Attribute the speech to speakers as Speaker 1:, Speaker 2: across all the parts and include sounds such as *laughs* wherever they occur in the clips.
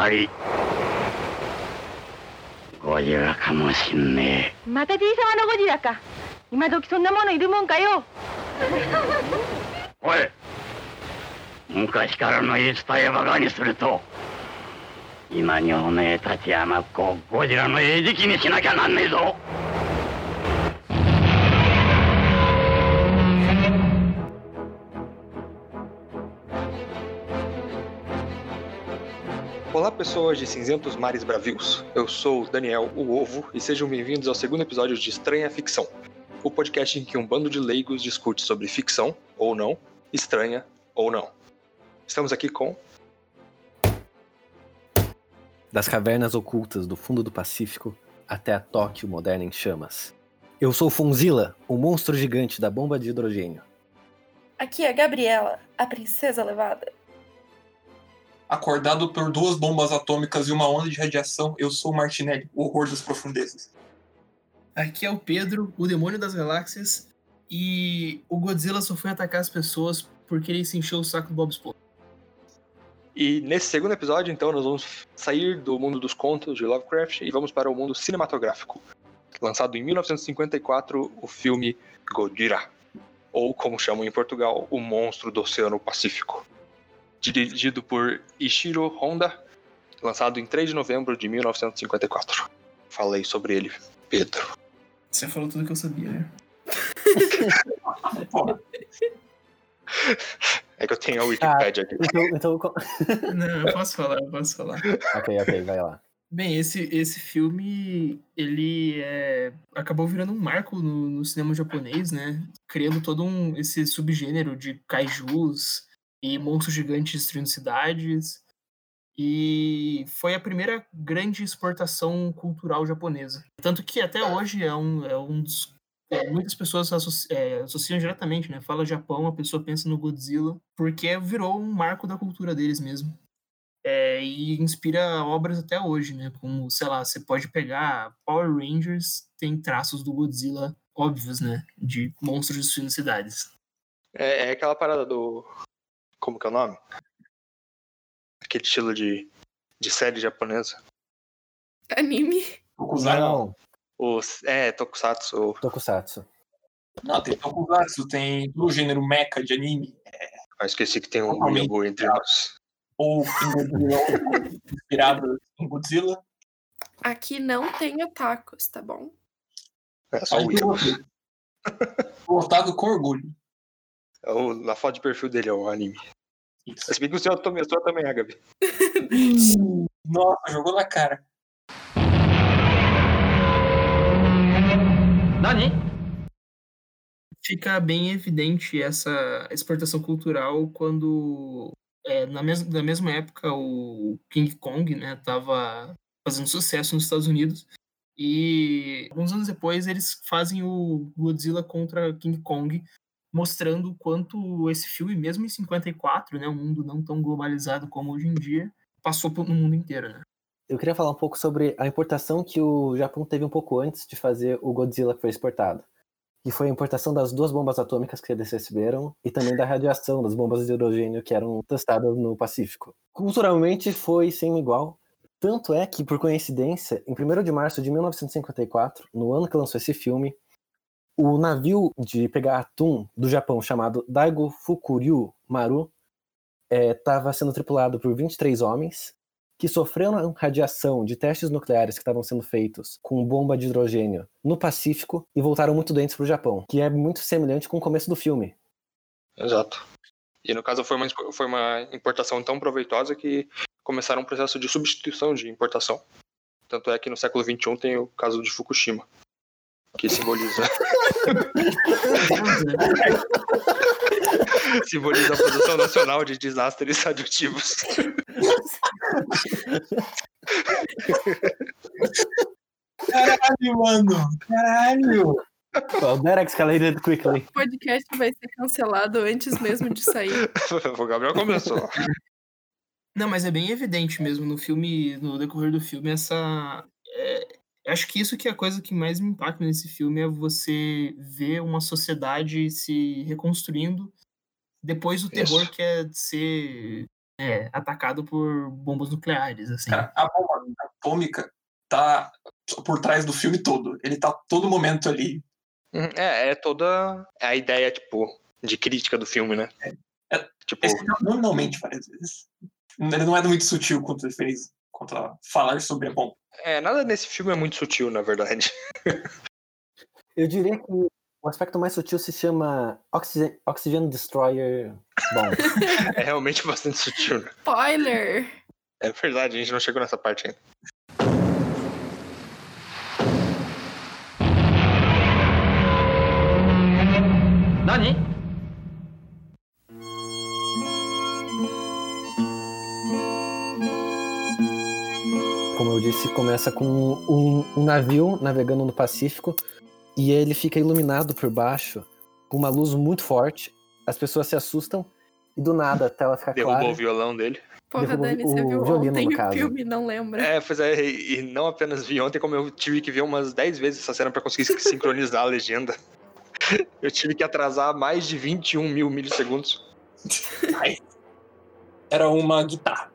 Speaker 1: ぱりゴジラかもしんね
Speaker 2: また D 様のゴジラか。今時そんなものいるもんかよ。
Speaker 1: え *laughs* おい。昔からの言い伝えばかにすると今におめえたち山っ子をゴジラの餌食にしなきゃなんねえぞ
Speaker 3: pessoas de cinzentos mares bravios. Eu sou o Daniel, o Ovo, e sejam bem-vindos ao segundo episódio de Estranha Ficção, o podcast em que um bando de leigos discute sobre ficção, ou não, estranha, ou não. Estamos aqui com.
Speaker 4: Das cavernas ocultas do fundo do Pacífico até a Tóquio moderna em chamas. Eu sou Fonzilla, o monstro gigante da bomba de hidrogênio.
Speaker 5: Aqui é a Gabriela, a princesa levada.
Speaker 6: Acordado por duas bombas atômicas e uma onda de radiação, eu sou o Martinelli, o horror das profundezas.
Speaker 7: Aqui é o Pedro, o demônio das galáxias, e o Godzilla só foi atacar as pessoas porque ele se encheu o saco do Bob Esponja.
Speaker 3: E nesse segundo episódio, então, nós vamos sair do mundo dos contos de Lovecraft e vamos para o mundo cinematográfico. Lançado em 1954, o filme Godzilla, ou como chamam em Portugal, O Monstro do Oceano Pacífico. Dirigido por Ishiro Honda, lançado em 3 de novembro de 1954. Falei sobre ele, Pedro.
Speaker 7: Você falou tudo que eu sabia, né? *laughs*
Speaker 3: É que eu tenho a Wikipedia aqui.
Speaker 4: Então, então *laughs*
Speaker 7: Não, eu posso falar, eu posso falar.
Speaker 4: ok, ok, vai lá.
Speaker 7: Bem, esse, esse filme, ele é, acabou virando um marco no, no cinema japonês, né? Criando todo um, esse subgênero de kaijus e monstros gigantes destruindo cidades. E foi a primeira grande exportação cultural japonesa. Tanto que até hoje é um, é um dos... é, muitas pessoas associ- é, associam diretamente, né? Fala Japão, a pessoa pensa no Godzilla, porque virou um marco da cultura deles mesmo. É, e inspira obras até hoje, né? Como, sei lá, você pode pegar Power Rangers, tem traços do Godzilla óbvios, né? De monstros destruindo cidades.
Speaker 3: É, é aquela parada do. Como que é o nome? Aquele estilo de, de série japonesa.
Speaker 5: Anime.
Speaker 6: Tokusatsu.
Speaker 4: Não,
Speaker 3: Os, é, Tokusatsu.
Speaker 4: Tokusatsu.
Speaker 6: Não, tem Tokusatsu, tem todo o gênero mecha de anime.
Speaker 3: Eu esqueci que tem um Yogo entre nós.
Speaker 6: Ou *laughs* inspirado em Godzilla.
Speaker 5: Aqui não tem otakus, tá bom?
Speaker 3: É só *laughs* o
Speaker 6: Aí. Voltado com orgulho.
Speaker 3: É o- Na foto de perfil dele é o anime.
Speaker 6: Isso.
Speaker 3: Se bem que o seu também, o também é, Gabi. *laughs*
Speaker 6: Nossa, jogou na cara.
Speaker 1: 何
Speaker 7: Fica bem evidente essa exportação cultural quando, é, na, mes na mesma época, o King Kong, né, tava fazendo sucesso nos Estados Unidos. E alguns anos depois eles fazem o Godzilla contra King Kong, mostrando o quanto esse filme, mesmo em 54, né, um mundo não tão globalizado como hoje em dia, passou no mundo inteiro, né?
Speaker 4: Eu queria falar um pouco sobre a importação que o Japão teve um pouco antes de fazer o Godzilla que foi exportado. Que foi a importação das duas bombas atômicas que eles receberam e também da radiação das bombas de hidrogênio que eram testadas no Pacífico. Culturalmente foi sem igual. Tanto é que, por coincidência, em 1 de março de 1954, no ano que lançou esse filme, o navio de pegar atum do Japão chamado Daigo Fukuryu Maru estava sendo tripulado por 23 homens que sofreram radiação de testes nucleares que estavam sendo feitos com bomba de hidrogênio no Pacífico e voltaram muito doentes para o Japão, que é muito semelhante com o começo do filme.
Speaker 3: Exato. E no caso foi uma, foi uma importação tão proveitosa que começaram um processo de substituição de importação. Tanto é que no século XXI tem o caso de Fukushima, que simboliza, *laughs* simboliza a produção nacional de desastres radioativos.
Speaker 6: Caralho, mano. Caralho.
Speaker 4: Well, that escalated quickly.
Speaker 5: O podcast vai ser cancelado antes mesmo de sair. *laughs*
Speaker 3: o Gabriel começou.
Speaker 7: Não, mas é bem evidente mesmo no filme, no decorrer do filme, essa. É, acho que isso que é a coisa que mais me impacta nesse filme é você ver uma sociedade se reconstruindo depois do terror
Speaker 3: Isso.
Speaker 7: que é ser é, atacado por bombas nucleares, assim.
Speaker 6: Cara, a bomba atômica tá por trás do filme todo. Ele tá todo momento ali.
Speaker 3: Uhum, É, é toda a ideia, tipo, de crítica do filme, né?
Speaker 6: É-
Speaker 3: Tipo,
Speaker 6: Esse filme normalmente, várias vezes. Ele não é muito sutil quanto ele fez contra falar sobre a bomba.
Speaker 3: é, nada nesse filme é muito sutil, na verdade. *laughs*
Speaker 4: Eu diria que o aspecto mais sutil se chama Oxygen, Oxygen Destroyer Bomb. *laughs*
Speaker 3: É realmente bastante sutil, né?
Speaker 5: Spoiler!
Speaker 3: É verdade, a gente não chegou nessa parte ainda.
Speaker 1: Nani?
Speaker 4: Disse, começa com um, um navio navegando no Pacífico e ele fica iluminado por baixo com uma luz muito forte. As pessoas se assustam e do nada a tela fica
Speaker 3: Derrubou
Speaker 4: clara.
Speaker 3: o violão dele.
Speaker 5: Porra, Dani, você
Speaker 4: o
Speaker 5: viu
Speaker 4: violino,
Speaker 5: ontem
Speaker 4: no
Speaker 5: o filme, não lembra?
Speaker 3: É, pois é, e não apenas vi ontem, como eu tive que ver umas 10 vezes essa cena pra conseguir sincronizar a legenda. *laughs* Eu tive que atrasar mais de 21 mil milissegundos.
Speaker 6: Era uma guitarra.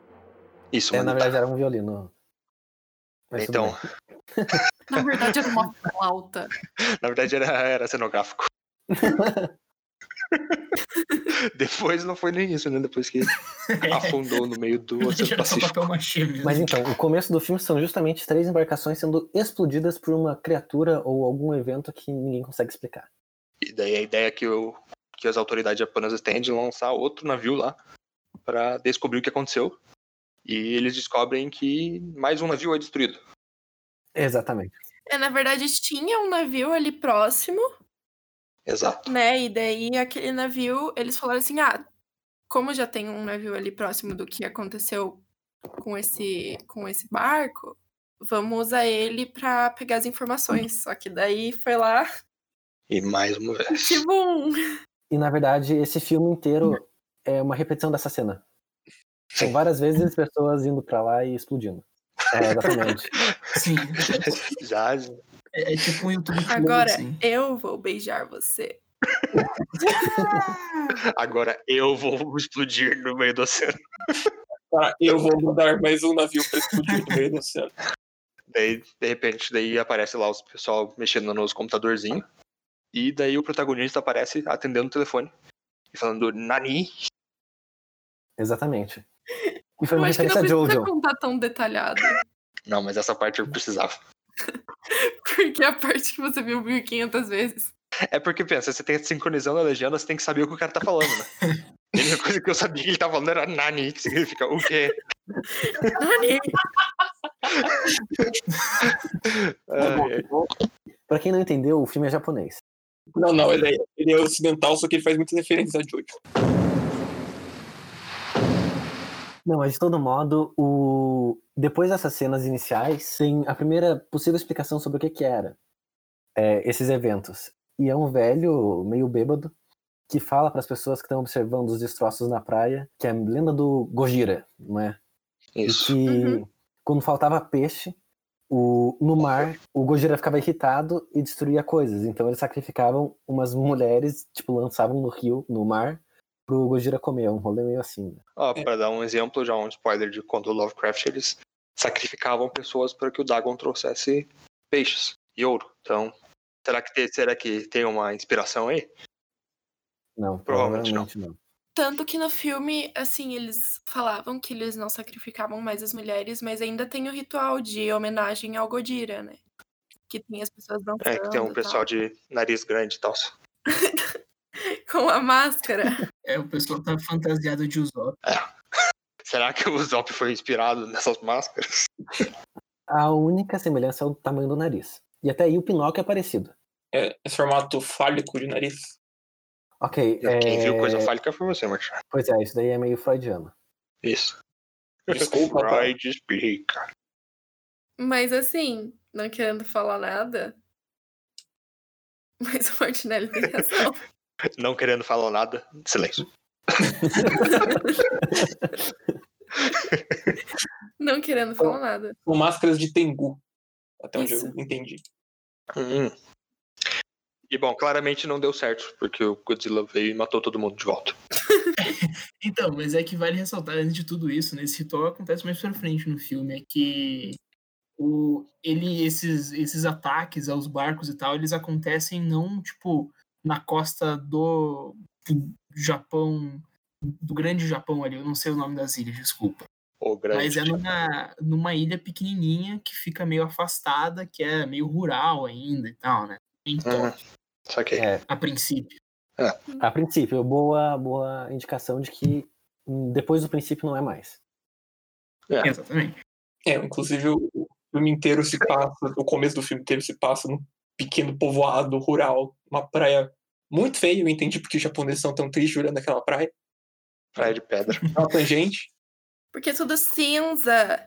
Speaker 3: Isso,
Speaker 4: É,
Speaker 3: mano.
Speaker 4: na verdade era um violino. Mas
Speaker 3: Então. *laughs*
Speaker 5: Na verdade, era uma flauta. *laughs*
Speaker 3: na verdade era, era cenográfico. *laughs* Depois não foi nem isso, né? Depois que afundou no meio do Oceano Pacífico.
Speaker 4: Mas então, o começo do filme são justamente três embarcações sendo explodidas por uma criatura ou algum evento que ninguém consegue explicar.
Speaker 3: E daí a ideia que, o, que as autoridades japonesas têm é de lançar outro navio lá pra descobrir o que aconteceu. E eles descobrem que mais um navio é destruído.
Speaker 4: Exatamente.
Speaker 5: É, na verdade, tinha um navio ali próximo,
Speaker 3: Exato.
Speaker 5: né? E daí aquele navio, eles falaram assim: ah, como já tem um navio ali próximo do que aconteceu com esse, com esse barco, vamos usar ele pra pegar as informações. Só que daí foi lá,
Speaker 3: E mais uma vez. *laughs*
Speaker 5: tipo um.
Speaker 4: E na verdade, esse filme inteiro é uma repetição dessa cena. São várias vezes as pessoas indo pra lá e explodindo. É, exatamente. *laughs*
Speaker 7: Sim, *laughs*
Speaker 3: Já.
Speaker 7: é, é tipo um YouTube
Speaker 5: Agora,
Speaker 7: assim.
Speaker 5: eu vou beijar você. *laughs*
Speaker 3: Agora eu vou explodir no meio do oceano.
Speaker 6: Tá, eu vou mandar mais um navio pra explodir no meio do oceano.
Speaker 3: Daí, de repente, daí aparece lá os pessoal mexendo nos computadorzinhos. E daí o protagonista aparece atendendo o telefone. E falando, Nani?
Speaker 4: Exatamente. E foi
Speaker 5: Eu
Speaker 4: uma
Speaker 5: acho que não
Speaker 4: referência a
Speaker 5: precisa
Speaker 4: Jojo.
Speaker 5: contar tão detalhado.
Speaker 3: Não, mas essa parte eu precisava. *laughs*
Speaker 5: Porque é a parte que você viu 1500 vezes.
Speaker 3: É porque, pensa, você tem sincronizando a legenda, você tem que saber o que o cara tá falando, né? *laughs* A única coisa que eu sabia que ele tava falando era Nani, que significa o quê?
Speaker 5: Nani! *laughs*
Speaker 3: Ai.
Speaker 4: Pra quem não entendeu, o filme é japonês.
Speaker 6: Não, não, ele é, ele é ocidental, só que ele faz muitas referências a Jojo.
Speaker 4: Não, mas de todo modo, o... depois dessas cenas iniciais, tem a primeira possível explicação sobre o que que era é, esses eventos. E é um velho, meio bêbado, que fala para as pessoas que estão observando os destroços na praia, que é a lenda do Gojira, não é?
Speaker 3: Isso.
Speaker 4: E que
Speaker 5: Uhum.
Speaker 4: quando faltava peixe, o, no mar, o Gojira ficava irritado e destruía coisas. Então eles sacrificavam umas mulheres, tipo, lançavam no rio, no mar, pro Gojira comer. Um rolê meio assim. né?
Speaker 3: Ó, pra dar um exemplo, já um spoiler de quando o Lovecraft, eles sacrificavam pessoas para que o Dagon trouxesse peixes e ouro. Então, será que, tem, será que tem uma inspiração aí?
Speaker 4: Não,
Speaker 3: Provavelmente
Speaker 4: provavelmente não.
Speaker 5: Tanto que no filme, assim, eles falavam que eles não sacrificavam mais as mulheres, mas ainda tem o ritual de homenagem ao Godira, né? Que tem as pessoas dançando.
Speaker 3: É, que tem um pessoal de nariz grande e tal. *laughs*
Speaker 5: Com a máscara.
Speaker 7: É, o pessoal tá fantasiado de Usopp. *laughs*
Speaker 3: Será que o Zop foi inspirado nessas máscaras?
Speaker 4: A única semelhança é o tamanho do nariz. E até aí o Pinóquio é parecido.
Speaker 6: É, esse formato fálico de nariz.
Speaker 4: Ok,
Speaker 3: Quem
Speaker 4: é...
Speaker 3: viu coisa fálica foi você, Martin.
Speaker 4: Pois é, isso daí é meio freudiano.
Speaker 3: Isso.
Speaker 6: Desculpa, tá?
Speaker 3: Freud explica.
Speaker 5: Mas assim, não querendo falar nada. *laughs* Mas o Martinelli tem razão. *laughs*
Speaker 3: Não querendo falar nada, silêncio. *laughs*
Speaker 5: Não querendo falar nada.
Speaker 6: Com máscaras de Tengu. Até onde
Speaker 5: Isso.
Speaker 6: eu entendi.
Speaker 3: Hum. E bom, claramente não deu certo, porque o Godzilla veio e matou todo mundo de volta. *laughs*
Speaker 7: Então, mas é que vale ressaltar, antes de tudo isso, nesse ritual acontece mais pra frente no filme, é que o, ele, esses, esses ataques aos barcos e tal, eles acontecem não, tipo, na costa do, do Japão, do grande Japão ali, eu não sei o nome das ilhas, desculpa.
Speaker 3: O grande.
Speaker 7: Mas é numa, numa ilha pequenininha que fica meio afastada, que é meio rural ainda e tal, né? Então,
Speaker 3: Uhum. Só que
Speaker 4: É,
Speaker 7: a princípio.
Speaker 4: a princípio, boa, boa indicação de que depois do princípio não é mais.
Speaker 3: É.
Speaker 7: Exatamente.
Speaker 6: É, inclusive o o filme inteiro se passa, o começo do filme inteiro se passa num pequeno povoado rural, uma praia muito feia, eu entendi porque os japoneses são tão tristes olhando aquela praia.
Speaker 3: praia de pedra.
Speaker 6: É uma tangente.
Speaker 5: Porque é tudo cinza.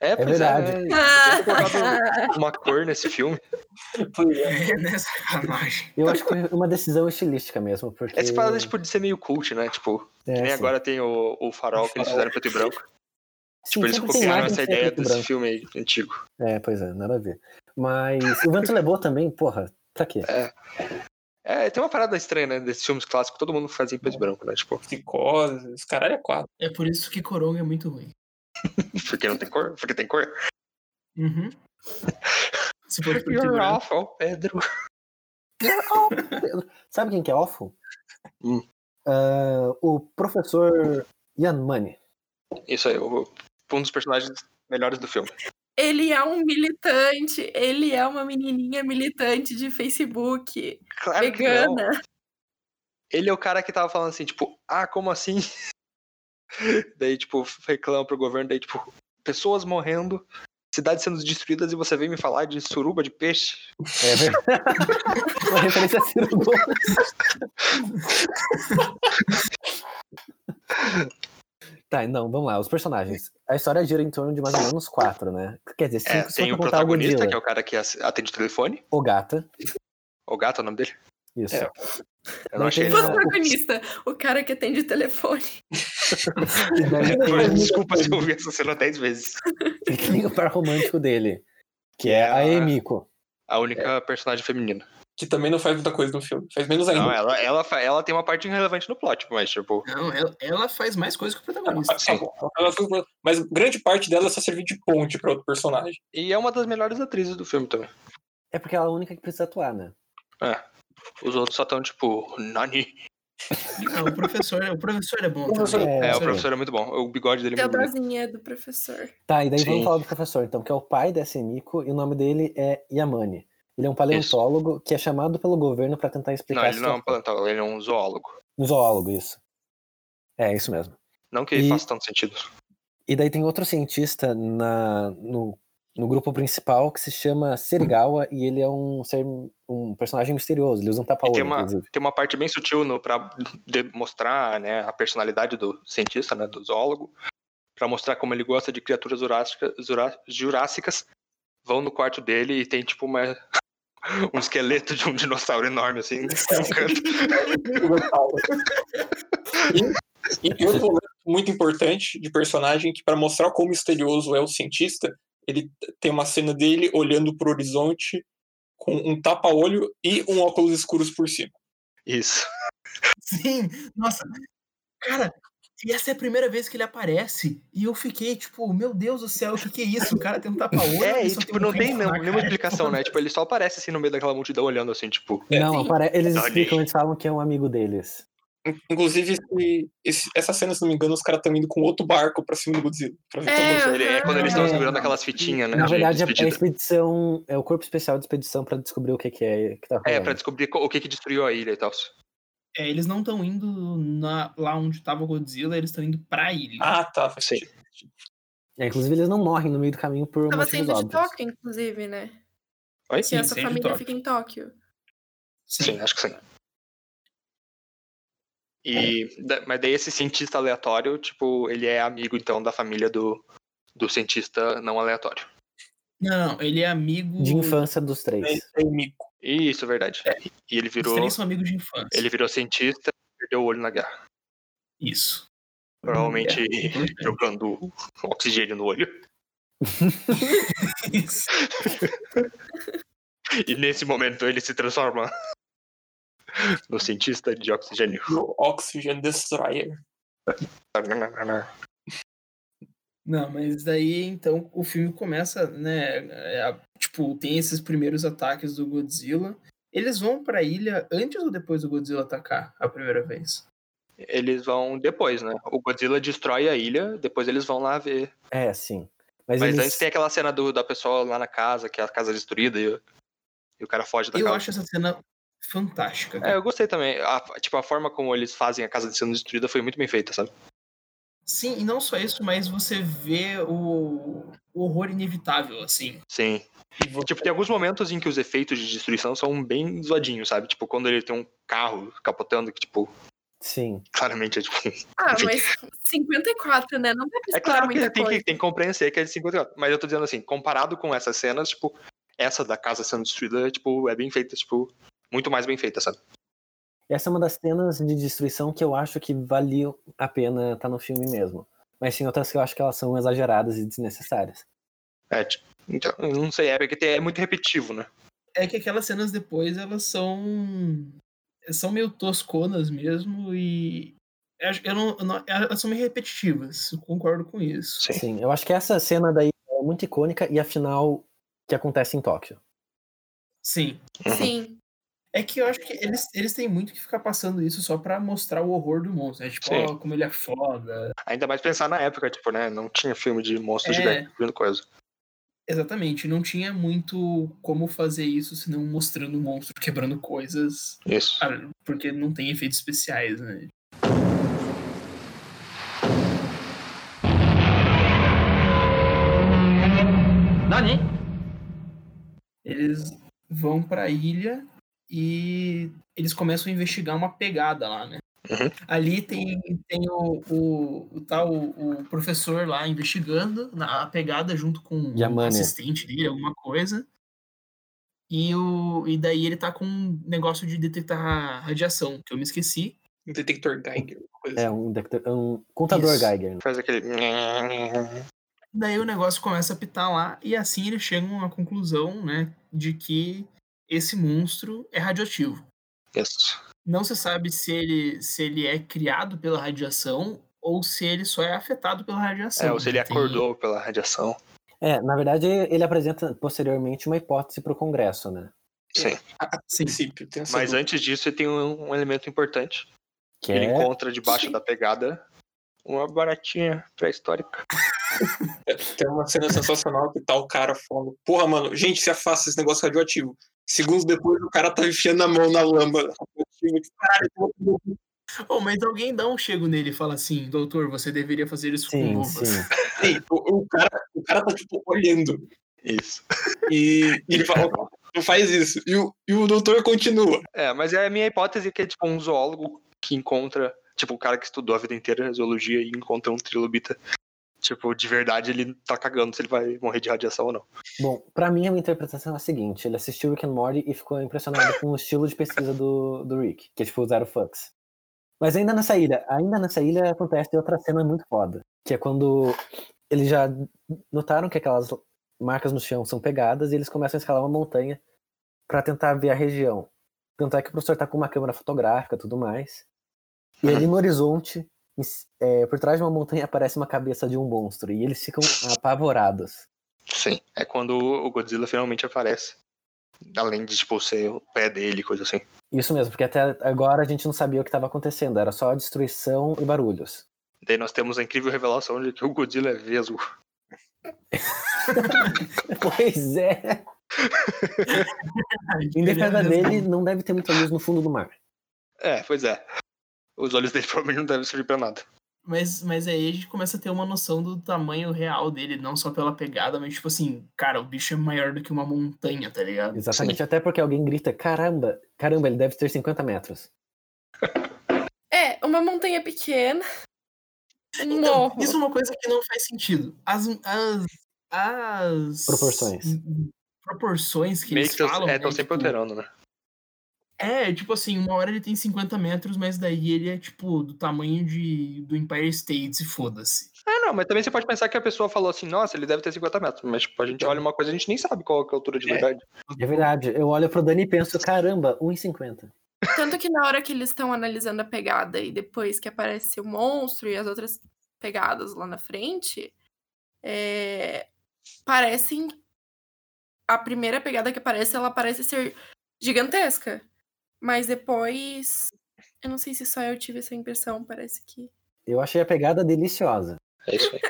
Speaker 3: É, pois
Speaker 4: verdade.
Speaker 3: É, podia ter colocado uma cor nesse filme.
Speaker 6: Pois é. *laughs*
Speaker 7: É, né?
Speaker 4: Eu *laughs* acho que foi uma decisão estilística mesmo, porque...
Speaker 3: Essa parada tipo, de ser meio cult, né? Tipo,
Speaker 4: é,
Speaker 3: que nem
Speaker 4: sim.
Speaker 3: agora tem o, o farol que eles fizeram preto e branco.
Speaker 4: Sim,
Speaker 3: Tipo, eles copiaram essa
Speaker 4: é
Speaker 3: ideia desse
Speaker 4: branco.
Speaker 3: filme aí, antigo.
Speaker 4: É, pois é, nada a ver. Mas o Vento Levou também, porra, pra quê?
Speaker 3: É, tem uma parada estranha, né? Desses filmes clássicos, todo mundo fazia em preto e branco, né? Tipo,
Speaker 6: Psicose, os caralho é quatro.
Speaker 7: É por isso que Coronga é muito ruim. *laughs*
Speaker 3: porque não tem cor? Porque tem cor?
Speaker 7: Uhum. *laughs* Se for
Speaker 3: You're
Speaker 7: branco.
Speaker 3: awful, Pedro.
Speaker 4: Sabe quem que é awful?
Speaker 3: Hum.
Speaker 4: Ah, o professor Ian Money.
Speaker 3: Isso aí, o- um dos personagens melhores do filme.
Speaker 5: Ele é um militante. Ele é uma menininha militante de Facebook.
Speaker 3: Claro
Speaker 5: vegana.
Speaker 3: Ele é o cara que tava falando assim, tipo, ah, como assim? *laughs* daí, tipo, reclama pro governo, daí, tipo, pessoas morrendo, cidades sendo destruídas e você vem me falar de suruba de peixe?
Speaker 4: É verdade. *laughs* Uma referência a Ciro Gomes. *laughs* Tá, não, vamos lá, os personagens. A história gira em torno de mais ou menos quatro, né? Quer dizer, cinco
Speaker 3: É, tem o protagonista, que é o cara que atende o telefone,
Speaker 4: O Gata,
Speaker 3: o gato é o nome dele.
Speaker 4: isso.
Speaker 6: É.
Speaker 3: Eu não achei
Speaker 4: a-
Speaker 5: Protagonista. O cara que atende o telefone. *laughs*
Speaker 4: E tem,
Speaker 3: Desculpa se eu ouvi essa cena dez vezes.
Speaker 4: tem o par romântico dele, que é a Emiko.
Speaker 3: A única personagem feminina.
Speaker 6: Que também não faz muita coisa no filme. Faz menos ainda.
Speaker 3: Não, ela, ela, ela tem uma parte irrelevante no plot, mas, tipo,
Speaker 7: Não, ela, ela faz mais coisa que o protagonista.
Speaker 6: Ah, bom. Ela foi- Mas grande parte dela é só servir de ponte pra outro personagem.
Speaker 3: e é uma das melhores atrizes do filme também.
Speaker 4: É porque ela é a única que precisa atuar, né?
Speaker 3: Os outros só estão, tipo, Nani.
Speaker 7: Não, o professor, o professor é bom
Speaker 6: professor-
Speaker 7: também.
Speaker 3: É, o professor é muito bom. O bigode dele é muito bonito.
Speaker 5: Saudazinha do professor.
Speaker 4: Tá, e daí
Speaker 3: Sim.
Speaker 4: vamos falar do professor, então, que é o pai dessa Emiko, e o nome dele é Yamane. Ele é um paleontólogo que é chamado pelo governo pra tentar explicar
Speaker 3: Não, ele não é um paleontólogo, ele é um zoólogo.
Speaker 4: Um zoólogo, isso. É, isso mesmo.
Speaker 3: Não que
Speaker 4: E-
Speaker 3: faça tanto sentido.
Speaker 4: E daí tem outro cientista na, no, no grupo principal que se chama Serigawa e ele é um ser, um personagem misterioso. Ele usa um tapa-olho,
Speaker 3: tem uma, tem uma parte bem sutil no, pra demonstrar né, a personalidade do cientista, né, do zoólogo, pra mostrar como ele gosta de criaturas jurássicas, jurá- jurássicas. Vão no quarto dele e tem tipo uma, um esqueleto de um dinossauro enorme, assim, no *laughs* canto.
Speaker 6: E, e outro momento muito importante de personagem que para mostrar como misterioso é o cientista, ele tem uma cena dele olhando pro horizonte com um tapa-olho e um óculos escuros por cima.
Speaker 3: Isso.
Speaker 7: Sim, nossa. Cara, e essa é a primeira vez que ele aparece. E eu fiquei, tipo, meu Deus do céu, o que, que é isso? O cara tem um tapa-olho.
Speaker 3: É,
Speaker 7: e só
Speaker 3: tipo,
Speaker 7: tem
Speaker 3: não tem não, nenhuma
Speaker 7: cara.
Speaker 3: explicação, né? Tipo, ele só aparece assim no meio daquela multidão olhando assim, tipo.
Speaker 6: É,
Speaker 4: Não,
Speaker 5: sim.
Speaker 4: apare- eles explicam, eles falam que é um amigo deles.
Speaker 6: Inclusive, esse- esse- essa cena, se não me engano, os caras estão indo com outro barco pra cima do Godzilla. Pra ver
Speaker 5: É,
Speaker 6: todo mundo.
Speaker 3: Ele, é quando eles estão
Speaker 4: É.
Speaker 3: segurando aquelas fitinhas, né?
Speaker 4: Na
Speaker 3: de
Speaker 4: verdade, é a expedição, é o corpo especial de expedição pra descobrir o que, que é que tá
Speaker 3: É,
Speaker 4: rolando.
Speaker 3: pra descobrir co- o que que destruiu a ilha e tal.
Speaker 7: É, eles não estão indo na- lá onde tava o Godzilla, eles estão indo pra ilha.
Speaker 6: Ah, tá. Faz
Speaker 3: Sim.
Speaker 4: É, inclusive, eles não morrem no meio do caminho por
Speaker 5: Tava
Speaker 4: motivos
Speaker 5: saindo de
Speaker 4: óbvios.
Speaker 5: Tóquio, inclusive, né?
Speaker 3: Oi?
Speaker 5: Que
Speaker 7: Sim,
Speaker 5: essa família fica em Tóquio.
Speaker 3: Sim, acho que sim. E, da- mas daí esse cientista aleatório, tipo, ele é amigo então da família do, do cientista não aleatório.
Speaker 7: Não, não, ele é amigo.
Speaker 4: De infância dos três.
Speaker 6: É, é mico.
Speaker 3: Isso, verdade. E ele
Speaker 7: Os
Speaker 3: virou,
Speaker 7: três são amigos de infância.
Speaker 3: ele virou cientista e perdeu o olho na guerra.
Speaker 7: Isso.
Speaker 3: Provavelmente
Speaker 7: É. *laughs*
Speaker 3: jogando oxigênio no olho.
Speaker 7: Isso. *laughs* *laughs*
Speaker 3: E nesse momento ele se transforma no cientista de oxigênio.
Speaker 6: O Oxygen Destroyer.
Speaker 7: Não, mas daí então o filme começa, né? É, tipo, tem esses primeiros ataques do Godzilla. Eles vão pra ilha antes ou depois do Godzilla atacar a primeira vez?
Speaker 3: Eles vão depois, né? O Godzilla destrói a ilha, depois eles vão lá ver.
Speaker 4: É, sim. Mas,
Speaker 3: Mas
Speaker 4: eles...
Speaker 3: antes tem aquela cena do, da pessoa lá na casa, que é a casa destruída e, o- e o cara foge da
Speaker 7: Eu
Speaker 3: casa.
Speaker 7: acho essa cena fantástica.
Speaker 3: É,
Speaker 7: cara.
Speaker 3: eu gostei também. A, tipo, a forma como eles fazem a casa sendo destruída foi muito bem feita, sabe?
Speaker 7: Sim, e não só isso, mas você vê o, o horror inevitável, assim.
Speaker 3: Sim. Tipo, tem alguns momentos em que os efeitos de destruição são bem zoadinhos, sabe? Tipo, quando ele tem um carro capotando, que, tipo,
Speaker 4: Sim.
Speaker 3: claramente é tipo. *laughs*
Speaker 5: Ah,
Speaker 3: Enfim.
Speaker 5: mas 54, né? Não dá pra
Speaker 3: É claro que tem,
Speaker 5: coisa.
Speaker 3: que tem que compreender que é de 54. Mas eu tô dizendo assim, comparado com essas cenas, tipo, essa da casa sendo destruída, tipo, é bem feita, tipo, muito mais bem feita, sabe?
Speaker 4: Essa é uma das cenas de destruição que eu acho que valiam a pena estar no filme mesmo. Mas tem outras que eu acho que elas são exageradas e desnecessárias.
Speaker 3: É, tipo, então, eu não sei, é porque é muito repetitivo, né?
Speaker 7: É que aquelas cenas depois, elas são. São meio tosconas mesmo e. eu- não, eu não- elas são meio repetitivas, eu concordo com isso.
Speaker 3: Sim.
Speaker 4: Sim, eu acho que essa cena daí é muito icônica e a final que acontece em Tóquio.
Speaker 7: Sim.
Speaker 5: Sim.
Speaker 7: É que eu acho que eles, eles têm muito que ficar passando isso só pra mostrar o horror do monstro, né? Tipo, ó, como ele é foda.
Speaker 3: Ainda mais pensar na época, tipo, né? Não tinha filme de monstro
Speaker 7: É.
Speaker 3: gigante destruindo coisa.
Speaker 7: Exatamente, não tinha muito como fazer isso senão mostrando o monstro quebrando coisas,
Speaker 3: Isso.
Speaker 7: ah, porque não tem efeitos especiais, né?
Speaker 1: Nani?
Speaker 7: Eles vão pra ilha e eles começam a investigar uma pegada lá, né?
Speaker 3: Uhum.
Speaker 7: Ali tem, tem o, o, o tal o professor lá investigando na, a pegada junto com o assistente dele, alguma coisa. E, o, e daí ele tá com um negócio de detectar radiação, que eu me esqueci.
Speaker 6: Um detector Geiger. uma coisa
Speaker 4: É
Speaker 6: assim.
Speaker 4: um, detector- um contador
Speaker 7: Isso.
Speaker 4: Geiger. né?
Speaker 3: Faz aquele.
Speaker 7: Daí o negócio começa a pitar lá, e assim eles chegam à conclusão, né, de que esse monstro é radioativo.
Speaker 3: Isso.
Speaker 7: Não se sabe se ele, se ele é criado pela radiação ou se ele só é afetado pela radiação.
Speaker 3: É, ou se ele?
Speaker 7: Tem-
Speaker 3: acordou pela radiação.
Speaker 4: É, na verdade, ele apresenta posteriormente uma hipótese para o Congresso, né?
Speaker 3: Sim.
Speaker 6: A,
Speaker 7: Sim.
Speaker 6: princípio, tem essa
Speaker 3: Mas
Speaker 6: dúvida.
Speaker 3: antes disso, ele tem um, um elemento importante.
Speaker 4: Que
Speaker 3: Ele
Speaker 4: é.
Speaker 3: encontra debaixo
Speaker 6: Sim.
Speaker 3: da pegada uma baratinha pré-histórica. *laughs*
Speaker 6: Tem uma cena sensacional que tá o cara falando, porra, mano, gente, se afasta esse negócio radioativo. Segundos depois, o cara tá enfiando a mão na lama.
Speaker 7: Oh, mas alguém dá um chego nele e fala assim, doutor, você deveria fazer isso com luvas.
Speaker 4: sim.
Speaker 6: Sim, o, o cara, o cara tá, tipo, olhando.
Speaker 3: Isso.
Speaker 6: E, e ele fala, "Ó, não faz isso. E o, e o doutor continua.
Speaker 3: É, mas é a minha hipótese que é tipo um zoólogo que encontra, tipo, o cara que estudou a vida inteira zoologia e encontra um trilobita. Tipo, de verdade ele tá cagando se ele vai morrer de radiação ou não.
Speaker 4: Bom, pra mim a minha interpretação é a seguinte: ele assistiu Rick and Morty e ficou impressionado com o estilo de pesquisa do, do Rick, que é tipo zero fucks. Mas ainda nessa ilha, ainda nessa ilha acontece outra cena muito foda, que é quando eles já notaram que aquelas marcas no chão são pegadas e eles começam a escalar uma montanha pra tentar ver a região. Tanto é que o professor tá com uma câmera fotográfica e tudo mais. E ali no horizonte, em c- é, por trás de uma montanha, aparece uma cabeça de um monstro. E eles ficam apavorados.
Speaker 3: Sim. É quando o Godzilla finalmente aparece. Além de, tipo, ser o pé dele, coisa assim.
Speaker 4: Isso mesmo, porque até agora a gente não sabia o que estava acontecendo, era só destruição e barulhos.
Speaker 3: Daí nós temos a incrível revelação de que o Godzilla é vesgo. *laughs*
Speaker 4: pois é. *laughs* Em defesa dele, não deve ter muita luz no fundo do mar.
Speaker 3: É, pois é. Os olhos dele *laughs* provavelmente não devem servir pra nada.
Speaker 7: Mas, mas aí a gente começa a ter uma noção do tamanho real dele, não só pela pegada, mas tipo assim, cara, o bicho é maior do que uma montanha, tá ligado?
Speaker 4: Exatamente, até porque alguém grita: caramba, caramba, ele deve ter 50 metros.
Speaker 5: É, uma montanha pequena. Um
Speaker 7: Então,
Speaker 5: morro.
Speaker 7: isso é uma coisa que não faz sentido. As, as, as
Speaker 4: Proporções.
Speaker 7: proporções que
Speaker 3: Meio
Speaker 7: eles
Speaker 3: que
Speaker 7: falam.
Speaker 3: é, estão sempre
Speaker 7: tipo,
Speaker 3: alterando, né?
Speaker 7: É, tipo assim, uma hora ele tem 50 metros, mas daí ele é, tipo, do tamanho de, do Empire State, e foda-se.
Speaker 3: Ah, não, mas também você pode pensar que a pessoa falou assim, nossa, ele deve ter 50 metros. Mas, tipo, a gente olha uma coisa e a gente nem sabe qual é a altura de
Speaker 6: É.
Speaker 3: verdade.
Speaker 4: É verdade, eu olho pro Dani e penso: caramba, 1,50.
Speaker 5: Tanto que na hora que eles estão analisando a pegada e depois que aparece o monstro e as outras pegadas lá na frente, é, parecem. A primeira pegada que aparece, ela parece ser gigantesca. Mas depois. Eu não sei se só eu tive essa impressão, parece que.
Speaker 4: Eu achei a pegada deliciosa.
Speaker 3: É isso aí.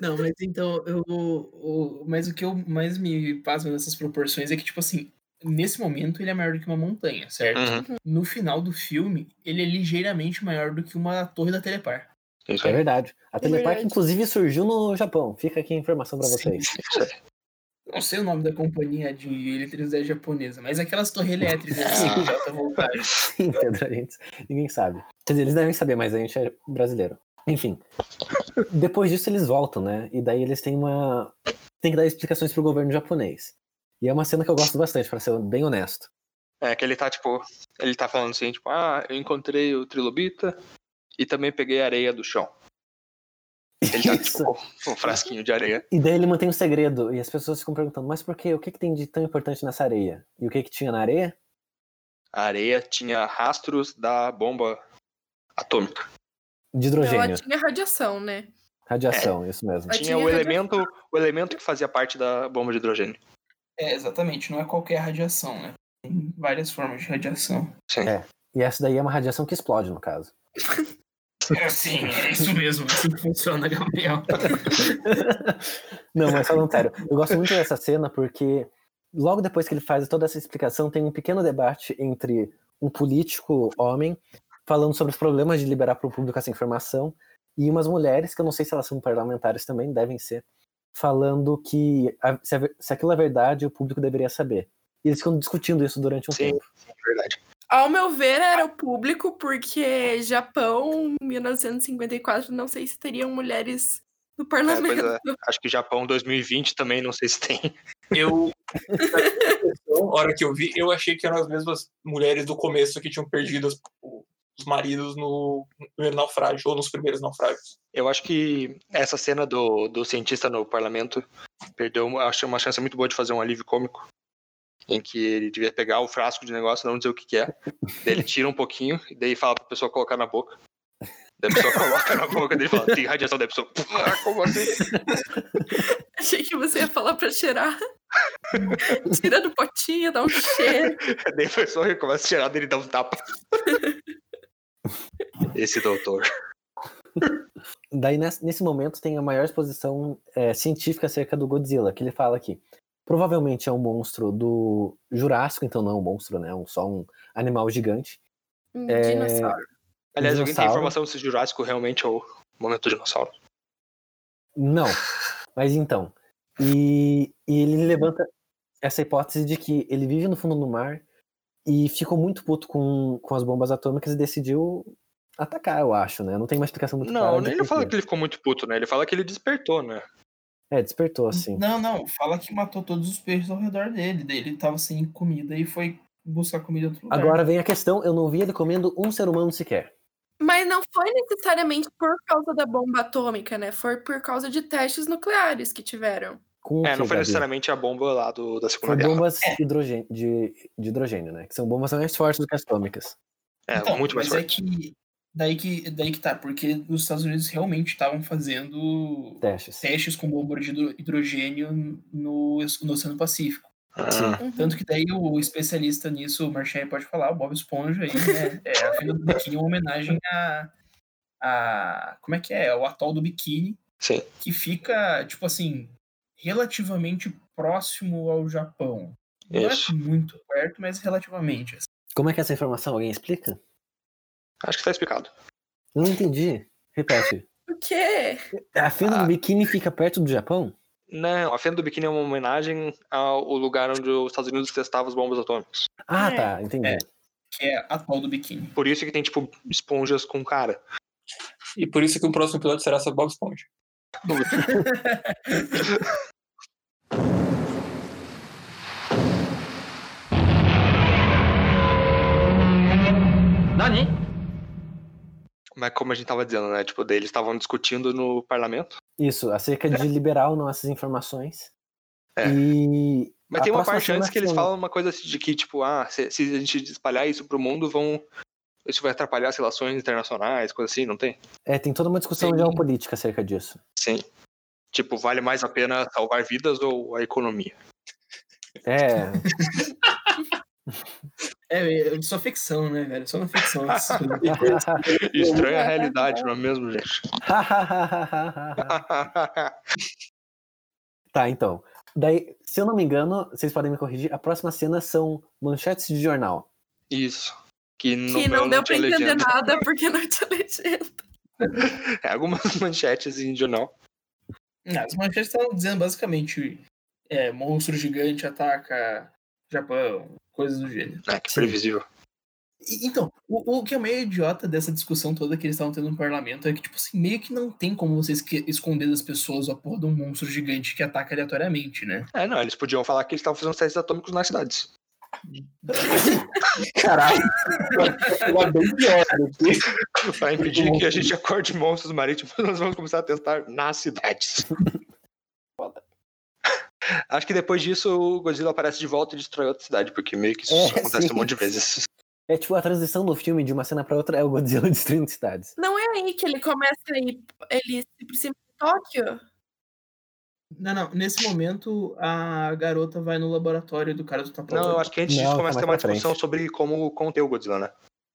Speaker 7: Não, mas então, eu, o, mas o que eu mais me pasmo nessas proporções é que, tipo assim, nesse momento ele é maior do que uma montanha, certo?
Speaker 3: Uhum.
Speaker 7: No final do filme, ele é ligeiramente maior do que uma torre da Telepar.
Speaker 3: É isso
Speaker 4: É verdade. A Telepark,
Speaker 5: verdade.
Speaker 4: inclusive, surgiu no Japão. Fica aqui a informação pra
Speaker 7: Sim.
Speaker 4: vocês.
Speaker 3: É. *laughs*
Speaker 7: Não sei o nome da companhia de eletricidade japonesa, mas aquelas torres elétricas *laughs* assim, de alta voltagem. *laughs*
Speaker 4: Sim, Pedro, a gente, ninguém sabe. Quer dizer, eles devem saber, mas a gente é brasileiro. Enfim. Depois disso, eles voltam, né? E daí eles têm uma. Tem que dar explicações pro governo japonês. E é uma cena que eu gosto bastante, pra ser bem honesto.
Speaker 3: É que ele tá, tipo, ele tá falando assim, tipo, ah, eu encontrei o trilobita e também peguei a areia do chão. Ele tá, *laughs*
Speaker 4: Isso.
Speaker 3: tipo, um frasquinho de areia.
Speaker 4: E daí ele mantém um segredo. E as pessoas ficam perguntando, mas por quê? O que, que tem de tão importante nessa areia? E o que, que tinha na areia?
Speaker 3: A areia tinha rastros da bomba atômica.
Speaker 4: De
Speaker 5: Ela
Speaker 4: hidrogênio.
Speaker 5: tinha radiação, né?
Speaker 4: Radiação, isso mesmo.
Speaker 5: Ela
Speaker 3: Tinha
Speaker 5: tinha
Speaker 3: o
Speaker 5: radiação.
Speaker 3: elemento, o elemento que fazia parte da bomba de hidrogênio.
Speaker 7: É, exatamente, não é qualquer radiação, né? Tem várias formas de radiação.
Speaker 3: Sim.
Speaker 4: É. E essa daí é uma radiação que explode, no caso. *laughs*
Speaker 7: É sim, é isso mesmo, é assim que funciona, Gabriel. *laughs*
Speaker 4: Não, mas falando sério, eu gosto muito dessa cena porque logo depois que ele faz toda essa explicação, tem um pequeno debate entre um político homem falando sobre os problemas de liberar para o público essa informação e umas mulheres, que eu não sei se elas são parlamentares também, devem ser, falando que a- se, a se aquilo é verdade, o público deveria saber. E eles ficam discutindo isso durante um
Speaker 3: Sim.
Speaker 4: tempo.
Speaker 3: É verdade.
Speaker 5: Ao meu ver, era o público, porque Japão, 1954, não sei se teriam mulheres no
Speaker 3: É, pois
Speaker 5: parlamento.
Speaker 3: é. Acho que Japão 2020 também, não sei se tem.
Speaker 6: Eu, na *laughs* hora que eu vi, eu achei que eram as mesmas mulheres do começo que tinham perdido os, os maridos no primeiro naufrágio, ou nos primeiros naufrágios.
Speaker 3: Eu acho que essa cena do, do cientista no parlamento perdeu, acho uma chance muito boa de fazer um alívio cômico. Em que ele devia pegar o frasco de negócio, não dizer o que, que é. Daí ele tira um pouquinho, e daí fala pra pessoa colocar na boca. Daí a pessoa coloca na boca dele e fala, tem radiação, daí a pessoa, ah, como assim? *laughs*
Speaker 5: Achei que você ia falar pra cheirar. *laughs* Tira do potinho, dá um cheiro. *laughs*
Speaker 3: Daí a pessoa começa a tirar dele e dá um tapa. Esse doutor.
Speaker 4: Daí, nesse, nesse momento, tem a maior exposição é, científica acerca do Godzilla, que ele fala aqui. Provavelmente é um monstro do Jurássico, então não é um monstro, né? É um, só um animal gigante.
Speaker 5: Um
Speaker 4: É,
Speaker 5: dinossauro.
Speaker 3: Aliás, alguém tem
Speaker 4: Dinossauro.
Speaker 3: informação se Jurássico realmente é o momento do dinossauro?
Speaker 4: Não, mas então. E, e ele levanta essa hipótese de que ele vive no fundo do mar e ficou muito puto com, com as bombas atômicas e decidiu atacar, eu acho, né? Não tem uma explicação muito clara.
Speaker 3: Não, ele não fala
Speaker 4: quê.
Speaker 3: que ele ficou muito puto, né? Ele fala que ele despertou, né?
Speaker 4: É, despertou, assim.
Speaker 7: Não, não, fala que matou todos os peixes ao redor dele. Daí ele tava sem comida e foi buscar comida em outro lugar.
Speaker 4: Agora vem a questão, eu não vi ele comendo um ser humano sequer.
Speaker 5: Mas não foi necessariamente por causa da bomba atômica, né? Foi por causa de testes nucleares que tiveram.
Speaker 4: Com
Speaker 3: É, não foi
Speaker 4: Gabi?
Speaker 3: necessariamente a bomba lá do, da Segunda
Speaker 4: Foi
Speaker 3: Guerra.
Speaker 4: bombas hidrogê- de, de hidrogênio, né? Que são bombas mais fortes do que as atômicas.
Speaker 3: É,
Speaker 7: Então,
Speaker 3: muito mais
Speaker 7: mas é
Speaker 3: forte.
Speaker 7: que daí que daí que tá, porque os Estados Unidos realmente estavam fazendo
Speaker 4: Testes.
Speaker 7: testes com bomba de hidro- hidrogênio no, no Oceano Pacífico.
Speaker 3: Ah,
Speaker 5: Uhum.
Speaker 7: Tanto que daí o especialista nisso, o Marchand pode falar, o Bob Esponja aí, né? É, a Fenda do Biquíni é uma homenagem a, a. Como é que é? O atol do Biquíni,
Speaker 3: sim.
Speaker 7: que fica, tipo assim, relativamente próximo ao Japão. Não
Speaker 3: Isso.
Speaker 7: é muito perto, mas relativamente. assim.
Speaker 4: Como é que é essa informação? Alguém explica?
Speaker 3: Acho que tá explicado.
Speaker 4: Não entendi. Repete. *laughs*
Speaker 5: O quê?
Speaker 4: A fenda
Speaker 3: Ah.
Speaker 4: do biquíni fica perto do Japão?
Speaker 3: Não, a Fenda do Biquíni é uma homenagem ao lugar onde os Estados Unidos testavam as bombas atômicas.
Speaker 4: Ah,
Speaker 5: É.
Speaker 4: tá, entendi.
Speaker 7: É. Que é atol do Biquíni.
Speaker 3: Por isso que tem, tipo, esponjas com cara.
Speaker 6: E por isso que o próximo episódio será sobre Bob Esponja. *laughs*
Speaker 3: Mas como a gente tava dizendo, né? Tipo, eles estavam discutindo no parlamento.
Speaker 4: Isso, acerca de liberar ou não essas informações.
Speaker 3: É.
Speaker 4: E
Speaker 3: Mas tem uma parte antes que eles falam uma coisa assim de que, tipo, ah, se, se a gente espalhar isso pro mundo, vão. Isso vai atrapalhar as relações internacionais, coisa assim, não tem?
Speaker 4: É, tem toda uma discussão
Speaker 3: Sim.
Speaker 4: geopolítica acerca disso.
Speaker 3: Sim. Tipo, vale mais a pena salvar vidas ou a economia?
Speaker 4: É, *laughs*
Speaker 7: É, é só ficção, né, velho? Só na ficção. *laughs*
Speaker 3: Estranha a *laughs* realidade, não é mesmo, gente? *laughs*
Speaker 4: tá, então. Daí, se eu não me engano, vocês podem me corrigir, a próxima cena são manchetes de jornal.
Speaker 3: Isso. Que não,
Speaker 5: que não, deu pra
Speaker 3: tinha
Speaker 5: entender
Speaker 3: legenda.
Speaker 5: nada porque não tinha legenda.
Speaker 3: É, algumas manchetes em jornal.
Speaker 7: Não, as manchetes estavam dizendo basicamente: é, monstro gigante ataca Japão, coisas do gênero.
Speaker 3: É, que
Speaker 4: Sim.
Speaker 3: previsível.
Speaker 7: E- Então, o, o que é meio idiota dessa discussão toda que eles estavam tendo no parlamento é que, tipo assim, meio que não tem como vocês esconder das pessoas a porra de um monstro gigante que ataca aleatoriamente, né?
Speaker 3: É, não, eles podiam falar que eles estavam fazendo testes atômicos nas cidades. *laughs*
Speaker 6: Caralho. Vai bem pior do que.
Speaker 3: Pra impedir que a gente acorde monstros marítimos, *laughs* nós vamos começar a testar nas cidades. Acho que depois disso o Godzilla aparece de volta e destrói outra cidade, porque meio que isso
Speaker 4: É,
Speaker 3: acontece
Speaker 4: sim.
Speaker 3: um monte de vezes.
Speaker 4: É tipo a transição do filme de uma cena pra outra é o Godzilla *laughs* destruindo cidades.
Speaker 5: Não é aí que ele começa a ir. Ele se aproxima de Tóquio?
Speaker 7: Não, não. Nesse momento, a garota vai no laboratório do cara do tapa
Speaker 3: Não, eu acho que antes disso
Speaker 4: tá
Speaker 3: começa a ter
Speaker 4: mais
Speaker 3: uma discussão
Speaker 4: frente.
Speaker 3: sobre como conter o Godzilla, né?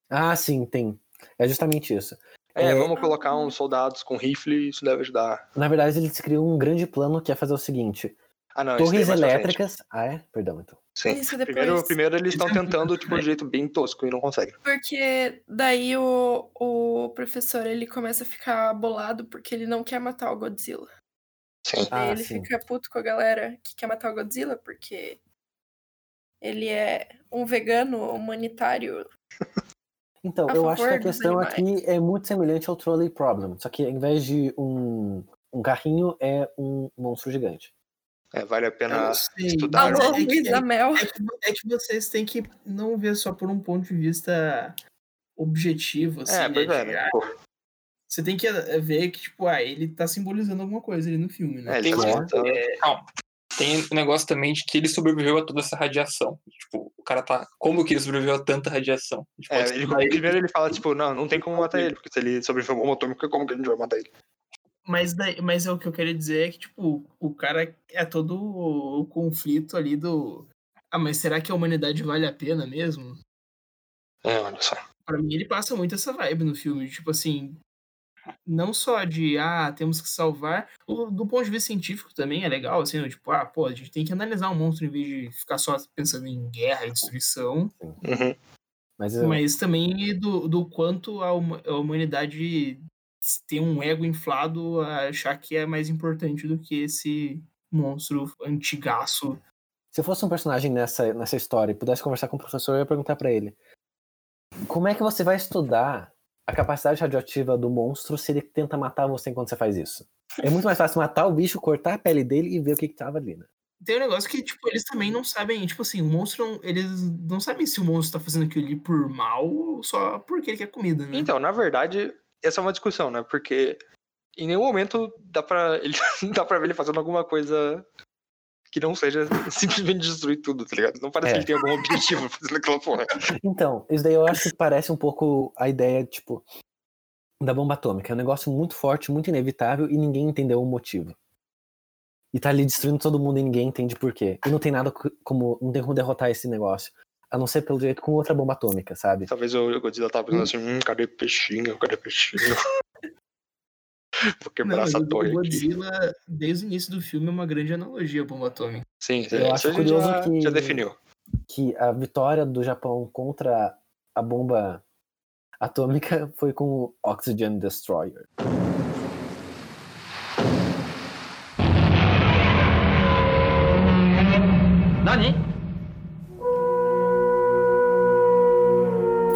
Speaker 4: Ah, sim, tem. É justamente isso.
Speaker 3: É,
Speaker 4: É.
Speaker 3: vamos colocar uns soldados com rifle, isso deve ajudar.
Speaker 4: Na verdade, eles criam um grande plano que é fazer o seguinte:
Speaker 3: Ah, não,
Speaker 4: torres
Speaker 3: frente.
Speaker 4: elétricas. Ah, é? Perdão, então.
Speaker 3: Sim.
Speaker 5: Isso depois.
Speaker 3: Primeiro, primeiro eles *laughs* estão
Speaker 7: é
Speaker 3: tentando, tipo, de um jeito bem tosco e não conseguem.
Speaker 5: Porque daí o, o professor ele começa a ficar bolado porque ele não quer matar o Godzilla.
Speaker 3: Sim.
Speaker 5: Daí
Speaker 4: Ah,
Speaker 5: ele
Speaker 4: sim.
Speaker 5: fica puto com a galera que quer matar o Godzilla porque ele é um vegano humanitário. *laughs*
Speaker 4: Então, eu acho que a questão aqui é muito semelhante ao Trolley Problem. Só que ao invés de um, um carrinho, é um monstro gigante.
Speaker 3: É, vale a
Speaker 7: Eu
Speaker 3: pena estudar.
Speaker 5: Alô,
Speaker 7: é que-
Speaker 5: Luísa Mel.
Speaker 7: É que, é que vocês têm que não ver só por um ponto de vista objetivo, assim,
Speaker 3: É,
Speaker 7: né?
Speaker 3: pois é, né?
Speaker 7: ah,
Speaker 3: Pô,
Speaker 7: Você tem que eh, ver que, tipo, ah, ele tá simbolizando alguma coisa ali no filme, né?
Speaker 3: é,
Speaker 6: Tem
Speaker 3: tá tentando-
Speaker 6: Calma. Tem um negócio também de que ele sobreviveu a toda essa radiação. Tipo, o cara tá. Como que ele sobreviveu a tanta radiação? A
Speaker 3: É, ele. primeiro ele fala, tipo, não, não tem como matar ele, porque se ele sobreviveu a bomba atômica, como que a gente vai matar ele?
Speaker 7: Mas, daí, mas é o que eu quero dizer é que, tipo, o cara é todo o, o conflito ali do. Ah, mas será que a humanidade vale a pena mesmo?
Speaker 3: É, olha só.
Speaker 7: Pra mim, ele passa muito essa vibe no filme. Tipo assim. Não só de, ah, temos que salvar. o- do ponto de vista científico também é legal, assim, tipo, ah, pô, a gente tem que analisar um monstro em vez de ficar só pensando em guerra e destruição.
Speaker 3: Uhum.
Speaker 4: Mas, eu-
Speaker 7: Mas também do, do quanto a, a humanidade tem um ego inflado a achar que é mais importante do que esse monstro antigaço.
Speaker 4: se eu fosse um personagem nessa, nessa história e pudesse conversar com o professor, eu ia perguntar pra ele: Como é que você vai estudar a capacidade radioativa do monstro se ele tenta matar você enquanto você faz isso? É muito mais fácil matar o bicho, cortar a pele dele e ver o que, que tava ali, né?
Speaker 7: Tem um negócio que, tipo, eles também não sabem, tipo assim, o monstro, não- eles não sabem se o monstro tá fazendo aquilo ali por mal ou só porque ele quer comida, né?
Speaker 3: Então, na verdade, essa é uma discussão, né? Porque em nenhum momento dá pra, ele, *laughs* dá pra ver ele fazendo alguma coisa que não seja *laughs* simplesmente destruir tudo, tá ligado? Não parece
Speaker 4: É.
Speaker 3: que ele tem algum objetivo *laughs* fazendo aquela porra.
Speaker 4: Então, isso daí eu acho que parece um pouco a ideia, tipo, da bomba atômica. É um negócio muito forte, muito inevitável e ninguém entendeu o motivo. E tá ali destruindo todo mundo e ninguém entende por quê. E não tem nada co- como. Não tem como derrotar esse negócio. A não ser pelo jeito com outra bomba atômica, sabe?
Speaker 3: Talvez o Godzilla tava pensando assim, hum, cadê peixinho? Cadê peixinho? *laughs* Vou quebrar
Speaker 7: Não,
Speaker 3: essa
Speaker 7: o
Speaker 3: torre aqui.
Speaker 7: Godzilla, desde o início do filme, é uma grande analogia à bomba atômica.
Speaker 3: Sim,
Speaker 4: Eu
Speaker 3: isso
Speaker 4: acho curioso
Speaker 3: já,
Speaker 4: que-
Speaker 3: já definiu.
Speaker 4: Que a vitória do Japão contra a bomba atômica *laughs* foi com o Oxygen Destroyer.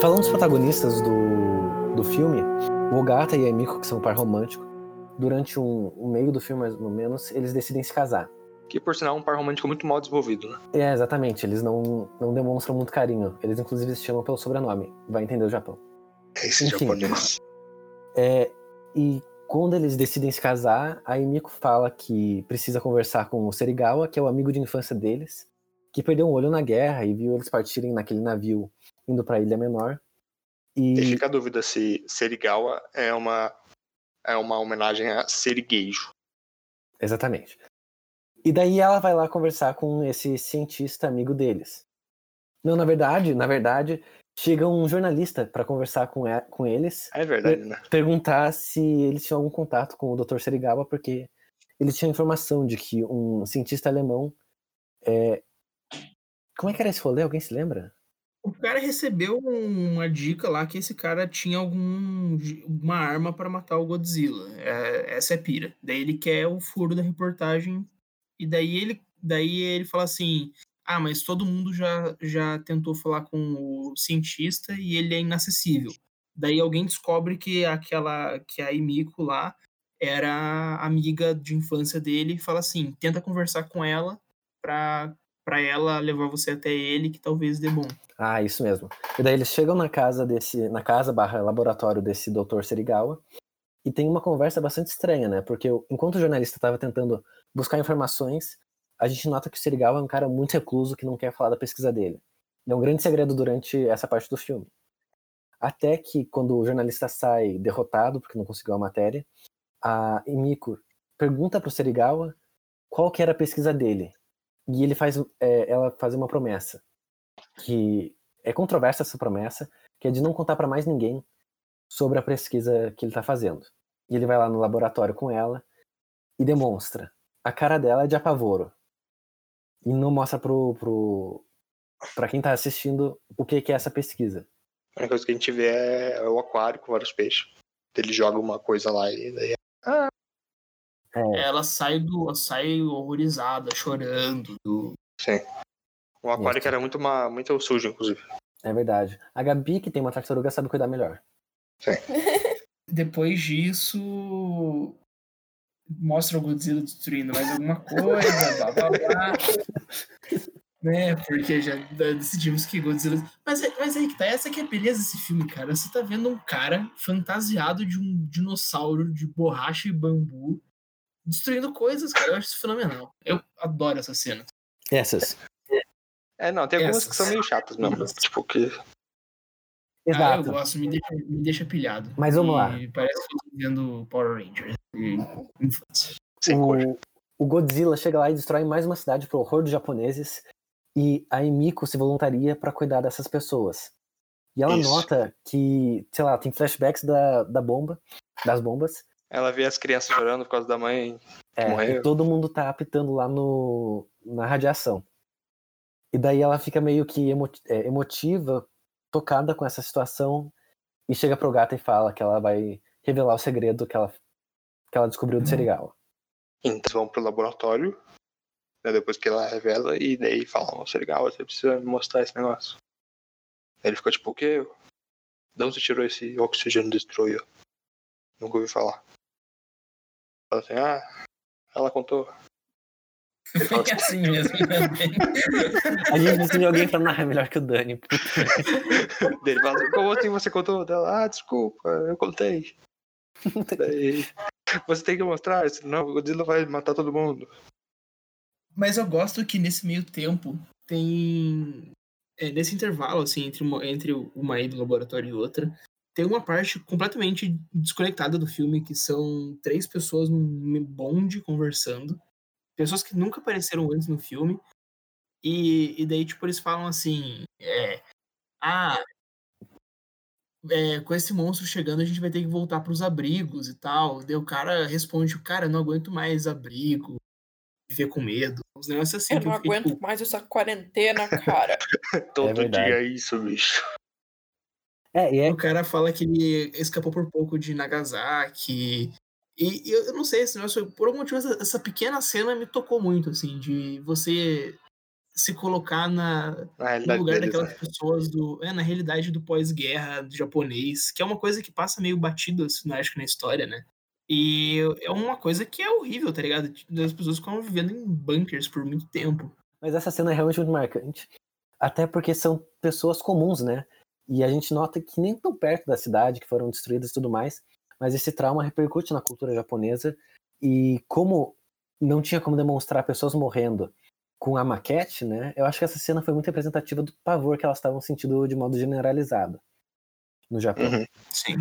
Speaker 4: Falando dos protagonistas do, do filme, o Ogata e a Emiko, que são um par romântico, durante um, um meio do filme, mais ou menos, eles decidem se casar.
Speaker 3: Que por sinal é um par romântico muito mal desenvolvido, né?
Speaker 4: É, exatamente, eles não, não demonstram muito carinho. Eles, inclusive, se chamam pelo sobrenome. Vai entender o Japão.
Speaker 3: É esse
Speaker 4: Enfim.
Speaker 3: japonês.
Speaker 4: É, e Quando eles decidem se casar, a Emiko fala que precisa conversar com o Serigawa, que é o amigo de infância deles, que perdeu um olho na guerra e viu eles partirem naquele navio indo para a Ilha Menor.
Speaker 3: E
Speaker 4: E
Speaker 3: fica a dúvida se Serigawa é uma, é uma homenagem a Serigueijo.
Speaker 4: exatamente. E daí ela vai lá conversar com esse cientista amigo deles. Não, na verdade, na verdade, chega um jornalista para conversar com, e- com eles,
Speaker 3: É verdade, né?
Speaker 4: perguntar se eles tinham algum contato com o Dr. Serigawa, porque ele tinha informação de que um cientista alemão é... Como é que era esse rolê? Alguém se lembra?
Speaker 7: O cara recebeu um- uma dica lá que esse cara tinha algum uma arma para matar o Godzilla. É, essa é pira. Daí ele quer o furo da reportagem e daí ele daí ele fala assim: "Ah, mas todo mundo já já tentou falar com o cientista e ele é inacessível". Daí alguém descobre que aquela que a Emiko lá era amiga de infância dele e fala assim: "Tenta conversar com ela para para ela levar você até ele que talvez dê bom".
Speaker 4: Ah, isso mesmo. E daí eles chegam na casa desse, na casa barra laboratório desse Dr. Serigawa e tem uma conversa bastante estranha, né? Porque enquanto o jornalista estava tentando buscar informações, a gente nota que o Serigawa é um cara muito recluso que não quer falar da pesquisa dele. E é um grande segredo durante essa parte do filme. Até que quando o jornalista sai derrotado porque não conseguiu a matéria, a Emiko pergunta pro Serigawa qual que era a pesquisa dele. E ele faz, é, ela faz uma promessa que é controversa essa promessa, que é de não contar para mais ninguém sobre a pesquisa que ele tá fazendo. E ele vai lá no laboratório com ela e demonstra. A cara dela é de apavoro. E não mostra pro, pro para quem tá assistindo o que que é essa pesquisa.
Speaker 3: A única coisa que a gente vê é o aquário com vários peixes. Ele joga uma coisa lá e daí.
Speaker 4: É,
Speaker 7: Ela sai do sai horrorizada, chorando. do-
Speaker 3: Sim. Um aquário
Speaker 4: Isso.
Speaker 3: que era muito, uma, muito sujo, inclusive.
Speaker 4: é verdade. A Gabi, que tem uma tartaruga, sabe cuidar melhor. *laughs*
Speaker 7: Depois disso mostra o Godzilla destruindo mais alguma coisa, blá blá blá. *laughs* né? Porque já decidimos que Godzilla. Mas, é- mas aí que tá, essa que é a beleza desse filme, cara. Você tá vendo um cara fantasiado de um dinossauro de borracha e bambu destruindo coisas, cara. Eu acho isso fenomenal. Eu adoro essa cena.
Speaker 4: Essas.
Speaker 3: É, não, tem algumas
Speaker 7: Essas.
Speaker 3: que são meio chatas mesmo. Tipo, que.
Speaker 7: Ah, eu
Speaker 4: Exato.
Speaker 7: gosto, me deixa, me deixa pilhado.
Speaker 4: Mas vamos
Speaker 7: E
Speaker 4: lá.
Speaker 7: Parece que eu tô vendo Power Rangers.
Speaker 4: o, o Godzilla chega lá e destrói mais uma cidade pro horror dos japoneses e a Emiko se voluntaria para cuidar dessas pessoas. E ela
Speaker 3: Isso.
Speaker 4: nota que, sei lá, tem flashbacks da, da bomba, das bombas,
Speaker 3: Ela vê as crianças chorando por causa da mãe.
Speaker 4: é,
Speaker 3: Morreu.
Speaker 4: e todo mundo tá apitando lá no, na radiação. E daí ela fica meio que emo- é, emotiva, tocada com essa situação, e chega pro gato e fala que ela vai revelar o segredo que ela, que ela descobriu do Serigawa.
Speaker 3: Então eles vão pro laboratório. né, depois que ela revela. E daí falam: Você legal, você precisa me mostrar esse negócio. Aí ele ficou tipo: O quê? De onde você tirou esse oxigênio destroyer? Nunca ouvi falar. Fala assim: Ah, ela contou. Fala assim,
Speaker 7: assim mesmo também.
Speaker 4: A gente precisa de alguém pra narrar melhor que o Dani. puta.
Speaker 3: Ele fala, como assim você contou dela? Ah, desculpa, eu contei. Daí, você tem que mostrar, senão o Godzilla vai matar todo mundo.
Speaker 7: Mas eu gosto que nesse meio tempo tem. é, nesse intervalo, assim, entre uma, entre uma ida do laboratório e outra, tem uma parte completamente desconectada do filme, que são três pessoas num bonde conversando. Pessoas que nunca apareceram antes no filme. E, e daí, tipo, eles falam assim. É, ah. é, com esse monstro chegando, a gente vai ter que voltar pros abrigos e tal. Daí o cara responde: Cara, eu não aguento mais abrigo viver com medo. Uns negócios assim
Speaker 5: Eu
Speaker 7: que
Speaker 5: não
Speaker 7: eu fiquei,
Speaker 5: aguento
Speaker 7: tipo,
Speaker 5: mais essa quarentena, cara. *laughs*
Speaker 3: Todo
Speaker 4: verdade.
Speaker 3: dia é isso, bicho.
Speaker 4: É, e é,
Speaker 7: O cara fala que ele escapou por pouco de Nagasaki. E, e eu, não sei, negócio, por algum motivo, essa, essa pequena cena me tocou muito, assim, de você se colocar na,
Speaker 3: Na
Speaker 7: no lugar
Speaker 3: deles,
Speaker 7: daquelas
Speaker 3: né?
Speaker 7: pessoas do. É, na realidade do pós-guerra do japonês, que é uma coisa que passa meio batido, assim, acho que na história, né? E é uma coisa que é horrível, tá ligado? As pessoas ficam vivendo em bunkers por muito tempo.
Speaker 4: Mas essa cena é realmente muito marcante. Até porque são pessoas comuns, né? E a gente nota que nem tão perto da cidade, que foram destruídas e tudo mais, mas esse trauma repercute na cultura japonesa e como não tinha como demonstrar pessoas morrendo com a maquete, né? Eu acho que essa cena foi muito representativa do pavor que elas estavam sentindo de modo generalizado no Japão.
Speaker 3: Uhum.
Speaker 7: Sim.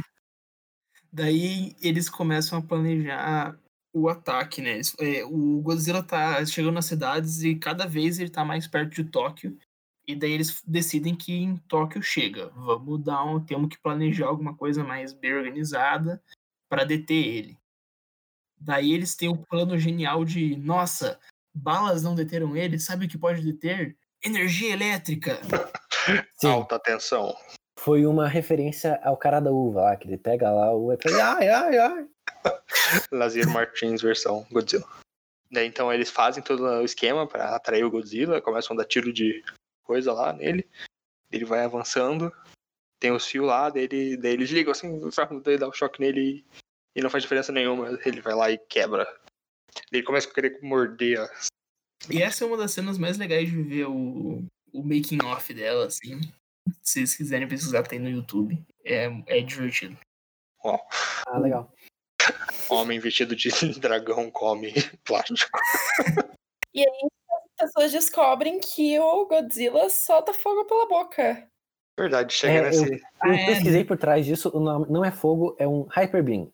Speaker 7: Daí eles começam a planejar o ataque, né? É, o Godzilla tá chegando nas cidades e cada vez ele tá mais perto de Tóquio. E daí eles decidem que em Tóquio chega. Vamos dar um, temos que planejar alguma coisa mais bem organizada para deter ele. Daí eles têm o plano genial de, nossa, balas não deteram ele, sabe o que pode deter? Energia elétrica. *laughs*
Speaker 4: Sim,
Speaker 3: Alta tensão.
Speaker 4: foi uma referência ao cara da uva lá, que ele pega lá o uva e fala, ai, ai, ai. *laughs*
Speaker 3: Lazier Martins versão Godzilla. Daí então eles fazem todo o esquema pra atrair o Godzilla, começam a dar tiro de coisa lá nele. Ele vai avançando, tem os fios lá, daí, ele, daí eles ligam assim, daí dá um choque nele e não faz diferença nenhuma. Ele vai lá e quebra. Daí ele começa a querer morder.
Speaker 7: E essa é uma das cenas mais legais de ver o, o making off dela, assim. Se vocês quiserem pesquisar, tem no YouTube. É, é divertido.
Speaker 4: Ah, legal.
Speaker 3: Homem vestido de *laughs* dragão come plástico. *laughs*
Speaker 5: E aí pessoas descobrem que o Godzilla solta fogo pela boca.
Speaker 3: Verdade, chega
Speaker 4: É,
Speaker 3: nesse.
Speaker 4: Eu
Speaker 7: Ah, é,
Speaker 4: pesquisei por trás disso, o nome não é fogo, é um Hyper Beam.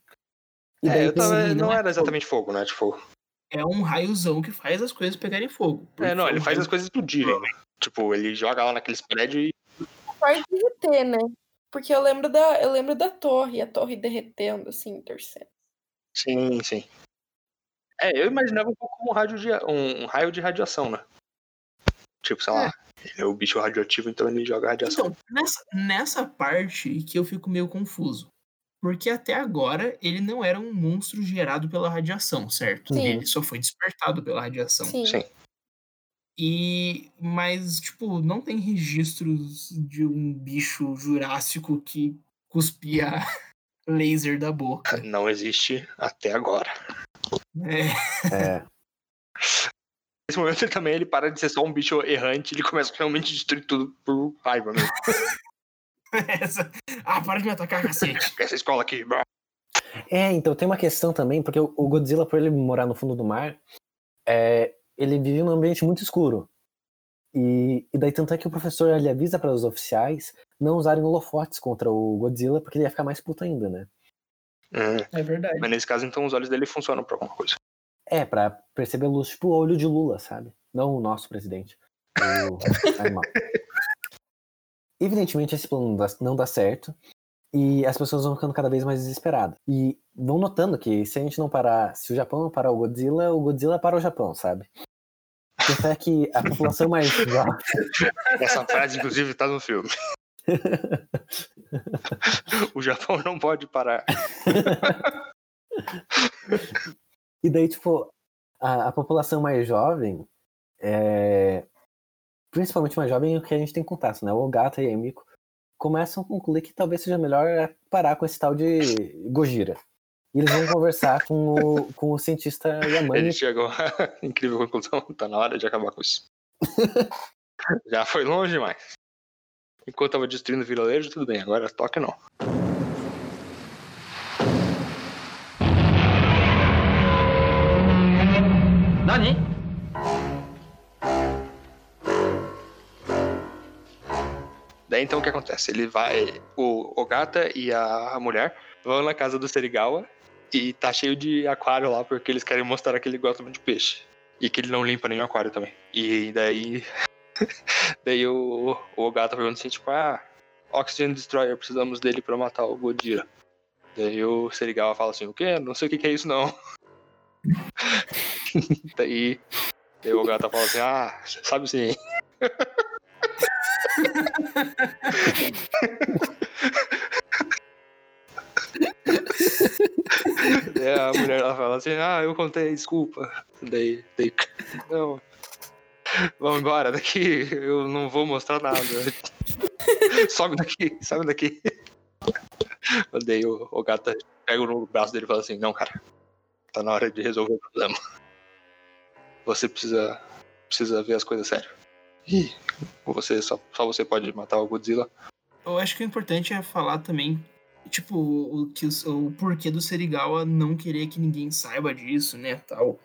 Speaker 4: E
Speaker 3: É, eu tava, não
Speaker 7: não é
Speaker 3: era exatamente fogo, né? Tipo,
Speaker 7: É um raiozão que faz as coisas pegarem fogo.
Speaker 3: é, não, ele faz
Speaker 7: raio-
Speaker 3: as coisas explodirem. né? Tipo, ele joga lá naqueles prédios e
Speaker 5: Pode derreter, né? Porque eu lembro da, eu lembro da torre, a torre derretendo, assim, torcendo.
Speaker 3: Sim, sim. É, eu imaginava um pouco como um, rádio de, um, um raio de radiação, né? Tipo, sei lá, ele é o bicho radioativo, então ele joga radiação.
Speaker 7: Então, nessa, nessa parte que eu fico meio confuso. Porque até agora ele não era um monstro gerado pela radiação, certo?
Speaker 5: Sim.
Speaker 7: Ele só foi despertado pela radiação.
Speaker 5: Sim.
Speaker 3: Sim.
Speaker 7: E mas tipo, não tem registros de um bicho jurássico que cuspia *laughs* laser da boca.
Speaker 3: Não existe até agora.
Speaker 7: É,
Speaker 4: É,
Speaker 3: Nesse momento ele também ele para de ser só um bicho errante, ele começa a realmente destruir tudo por raiva mesmo. *laughs*
Speaker 7: essa... Ah, para de me atacar, cacete. *laughs*
Speaker 3: Essa escola aqui.
Speaker 4: É, então tem uma questão também, porque o o Godzilla, por ele morar no fundo do mar, é, ele vive num ambiente muito escuro. E, e daí tanto é que o professor ele avisa para os oficiais não usarem holofotes contra o Godzilla, porque ele ia ficar mais puto ainda, né?
Speaker 3: Hum,
Speaker 7: É verdade.
Speaker 3: Mas nesse caso, então, os olhos dele funcionam pra alguma coisa.
Speaker 4: É, pra perceber a luz, tipo o olho de Lula, sabe? Não o nosso presidente. O *laughs* animal. Evidentemente, esse plano não dá, não dá certo. E as pessoas vão ficando cada vez mais desesperadas. E vão notando que se a gente não parar, se o Japão não parar o Godzilla, o Godzilla para o Japão, sabe? Tanto é que a população mais *laughs* jovem.
Speaker 3: Essa frase, inclusive, tá no filme. *laughs* o Japão não pode parar. *laughs*
Speaker 4: E daí, tipo, a, a população mais jovem, é, principalmente mais jovem, é o que a gente tem contato, né? O Ogata e a Emiko começam a concluir que talvez seja melhor parar com esse tal de Gojira. E eles vão conversar com o, com o cientista Yamane.
Speaker 3: Ele chegou à *laughs* incrível conclusão, tá na hora de acabar com isso. Já foi longe demais. Enquanto tava destruindo o vilarejo, tudo bem, agora toque não. Daí então o que acontece? Ele vai. O Ogata e a mulher vão na casa do Serigawa e tá cheio de aquário lá porque eles querem mostrar que ele gosta muito de peixe. E que ele não limpa nenhum aquário também. E daí. *laughs* daí o, o Ogata pergunta assim, tipo, ah, Oxygen Destroyer, precisamos dele pra matar o Godira. Daí o Serigawa fala assim, o quê? Não sei o que, que é isso não. *laughs* daí, daí o Ogata fala assim, ah, sabe sim. *laughs* Daí a mulher ela fala assim, ah, eu contei, desculpa. Daí, daí não. Vamos embora daqui, eu não vou mostrar nada. Sobe daqui, sobe daqui. Daí o, o gato pega no braço dele e fala assim, não, cara, tá na hora de resolver o problema. Você precisa, precisa ver as coisas sério. Ih, você, só, só você pode matar o Godzilla.
Speaker 7: Eu acho que o importante é falar também tipo, o, que o, porquê do Serigawa não querer que ninguém saiba disso, né, tal.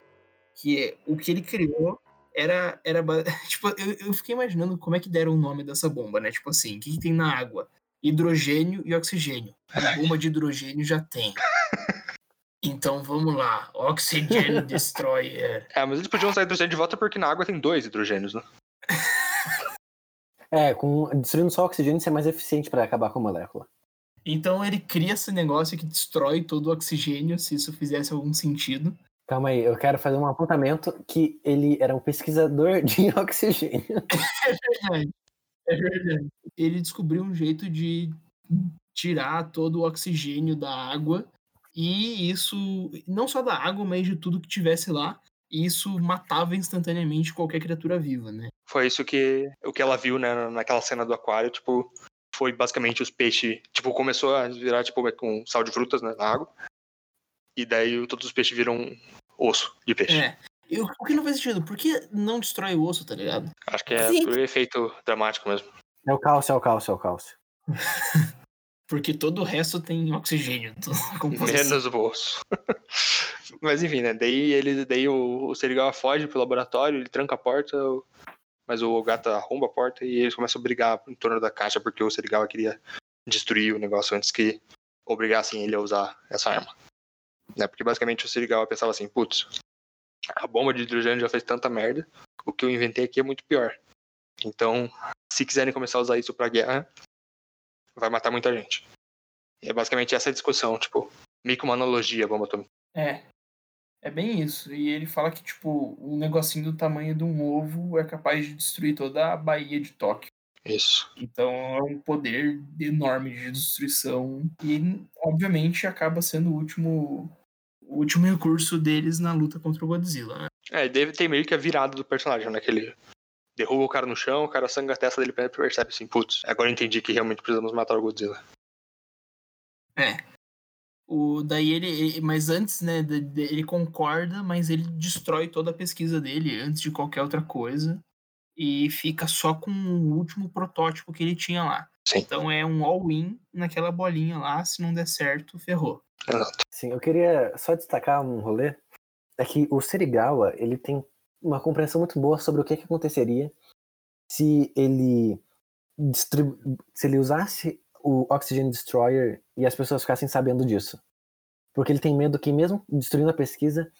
Speaker 7: Que é, o que ele criou era, era *laughs* tipo, eu, eu fiquei imaginando como é que deram o nome dessa bomba, né? Tipo assim, o que, que tem na água? Hidrogênio e oxigênio. A bomba de hidrogênio já tem. Então vamos lá, Oxygen *laughs* Destroyer.
Speaker 3: É, mas eles podiam usar hidrogênio de volta porque na água tem dois hidrogênios, né? *laughs*
Speaker 4: É, com, destruindo só o oxigênio, isso é mais eficiente pra acabar com a molécula.
Speaker 7: Então ele cria esse negócio que destrói todo o oxigênio, se isso fizesse algum sentido.
Speaker 4: Calma aí, eu quero fazer um apontamento que ele era um pesquisador *laughs* de oxigênio. *laughs*
Speaker 7: É verdade. É verdade. Ele descobriu um jeito de tirar todo o oxigênio da água e isso, não só da água, mas de tudo que tivesse lá. E isso matava instantaneamente qualquer criatura viva, né?
Speaker 3: Foi isso que o que ela viu, né, naquela cena do aquário, tipo, foi basicamente os peixes, tipo, começou a virar tipo com sal de frutas, né, na água. E daí todos os peixes viram osso de peixe.
Speaker 7: É. Eu- o que não faz sentido, por que não destrói o osso, tá ligado?
Speaker 3: Acho que é
Speaker 5: Sim.
Speaker 3: por efeito dramático mesmo.
Speaker 4: É o cálcio, é o cálcio, é o cálcio. *laughs*
Speaker 7: Porque todo o resto tem oxigênio. *laughs* composição.
Speaker 3: Menos o osso. *laughs* Mas enfim, né? Daí ele, daí o, o Serigawa foge pro laboratório, ele tranca a porta, mas o Gata arromba a porta e eles começam a brigar em torno da caixa porque o Serigawa queria destruir o negócio antes que obrigassem ele a usar essa arma. Né? Porque basicamente o Serigawa pensava assim, putz, a bomba de hidrogênio já fez tanta merda, o que eu inventei aqui é muito pior. Então, se quiserem começar a usar isso pra guerra, vai matar muita gente. E é basicamente essa a discussão, tipo, meio que uma analogia a bomba atômica.
Speaker 7: É. É bem isso. E ele fala que, tipo, um negocinho do tamanho de um ovo é capaz de destruir toda a Baía de Tóquio.
Speaker 3: Isso.
Speaker 7: Então é um poder enorme de destruição. E, obviamente, acaba sendo o último, o último recurso deles na luta contra o Godzilla. Né?
Speaker 3: É, deve ter meio que a virada do personagem, né? Que ele derruba o cara no chão, o cara sangra a testa dele e percebe assim, putz, agora eu entendi que realmente precisamos matar o Godzilla.
Speaker 7: É. O, daí ele, ele- Mas antes, né? de- de- ele concorda, mas ele destrói toda a pesquisa dele antes de qualquer outra coisa. E fica só com o último protótipo que ele tinha lá.
Speaker 3: Sim.
Speaker 7: Então é um all-in naquela bolinha lá. Se não der certo, ferrou.
Speaker 4: Sim, eu queria só destacar um rolê. É que o Serigawa, ele tem uma compreensão muito boa sobre o que, que aconteceria se ele se ele usasse o Oxygen Destroyer e as pessoas ficassem sabendo disso. Porque ele tem medo que mesmo destruindo a pesquisa,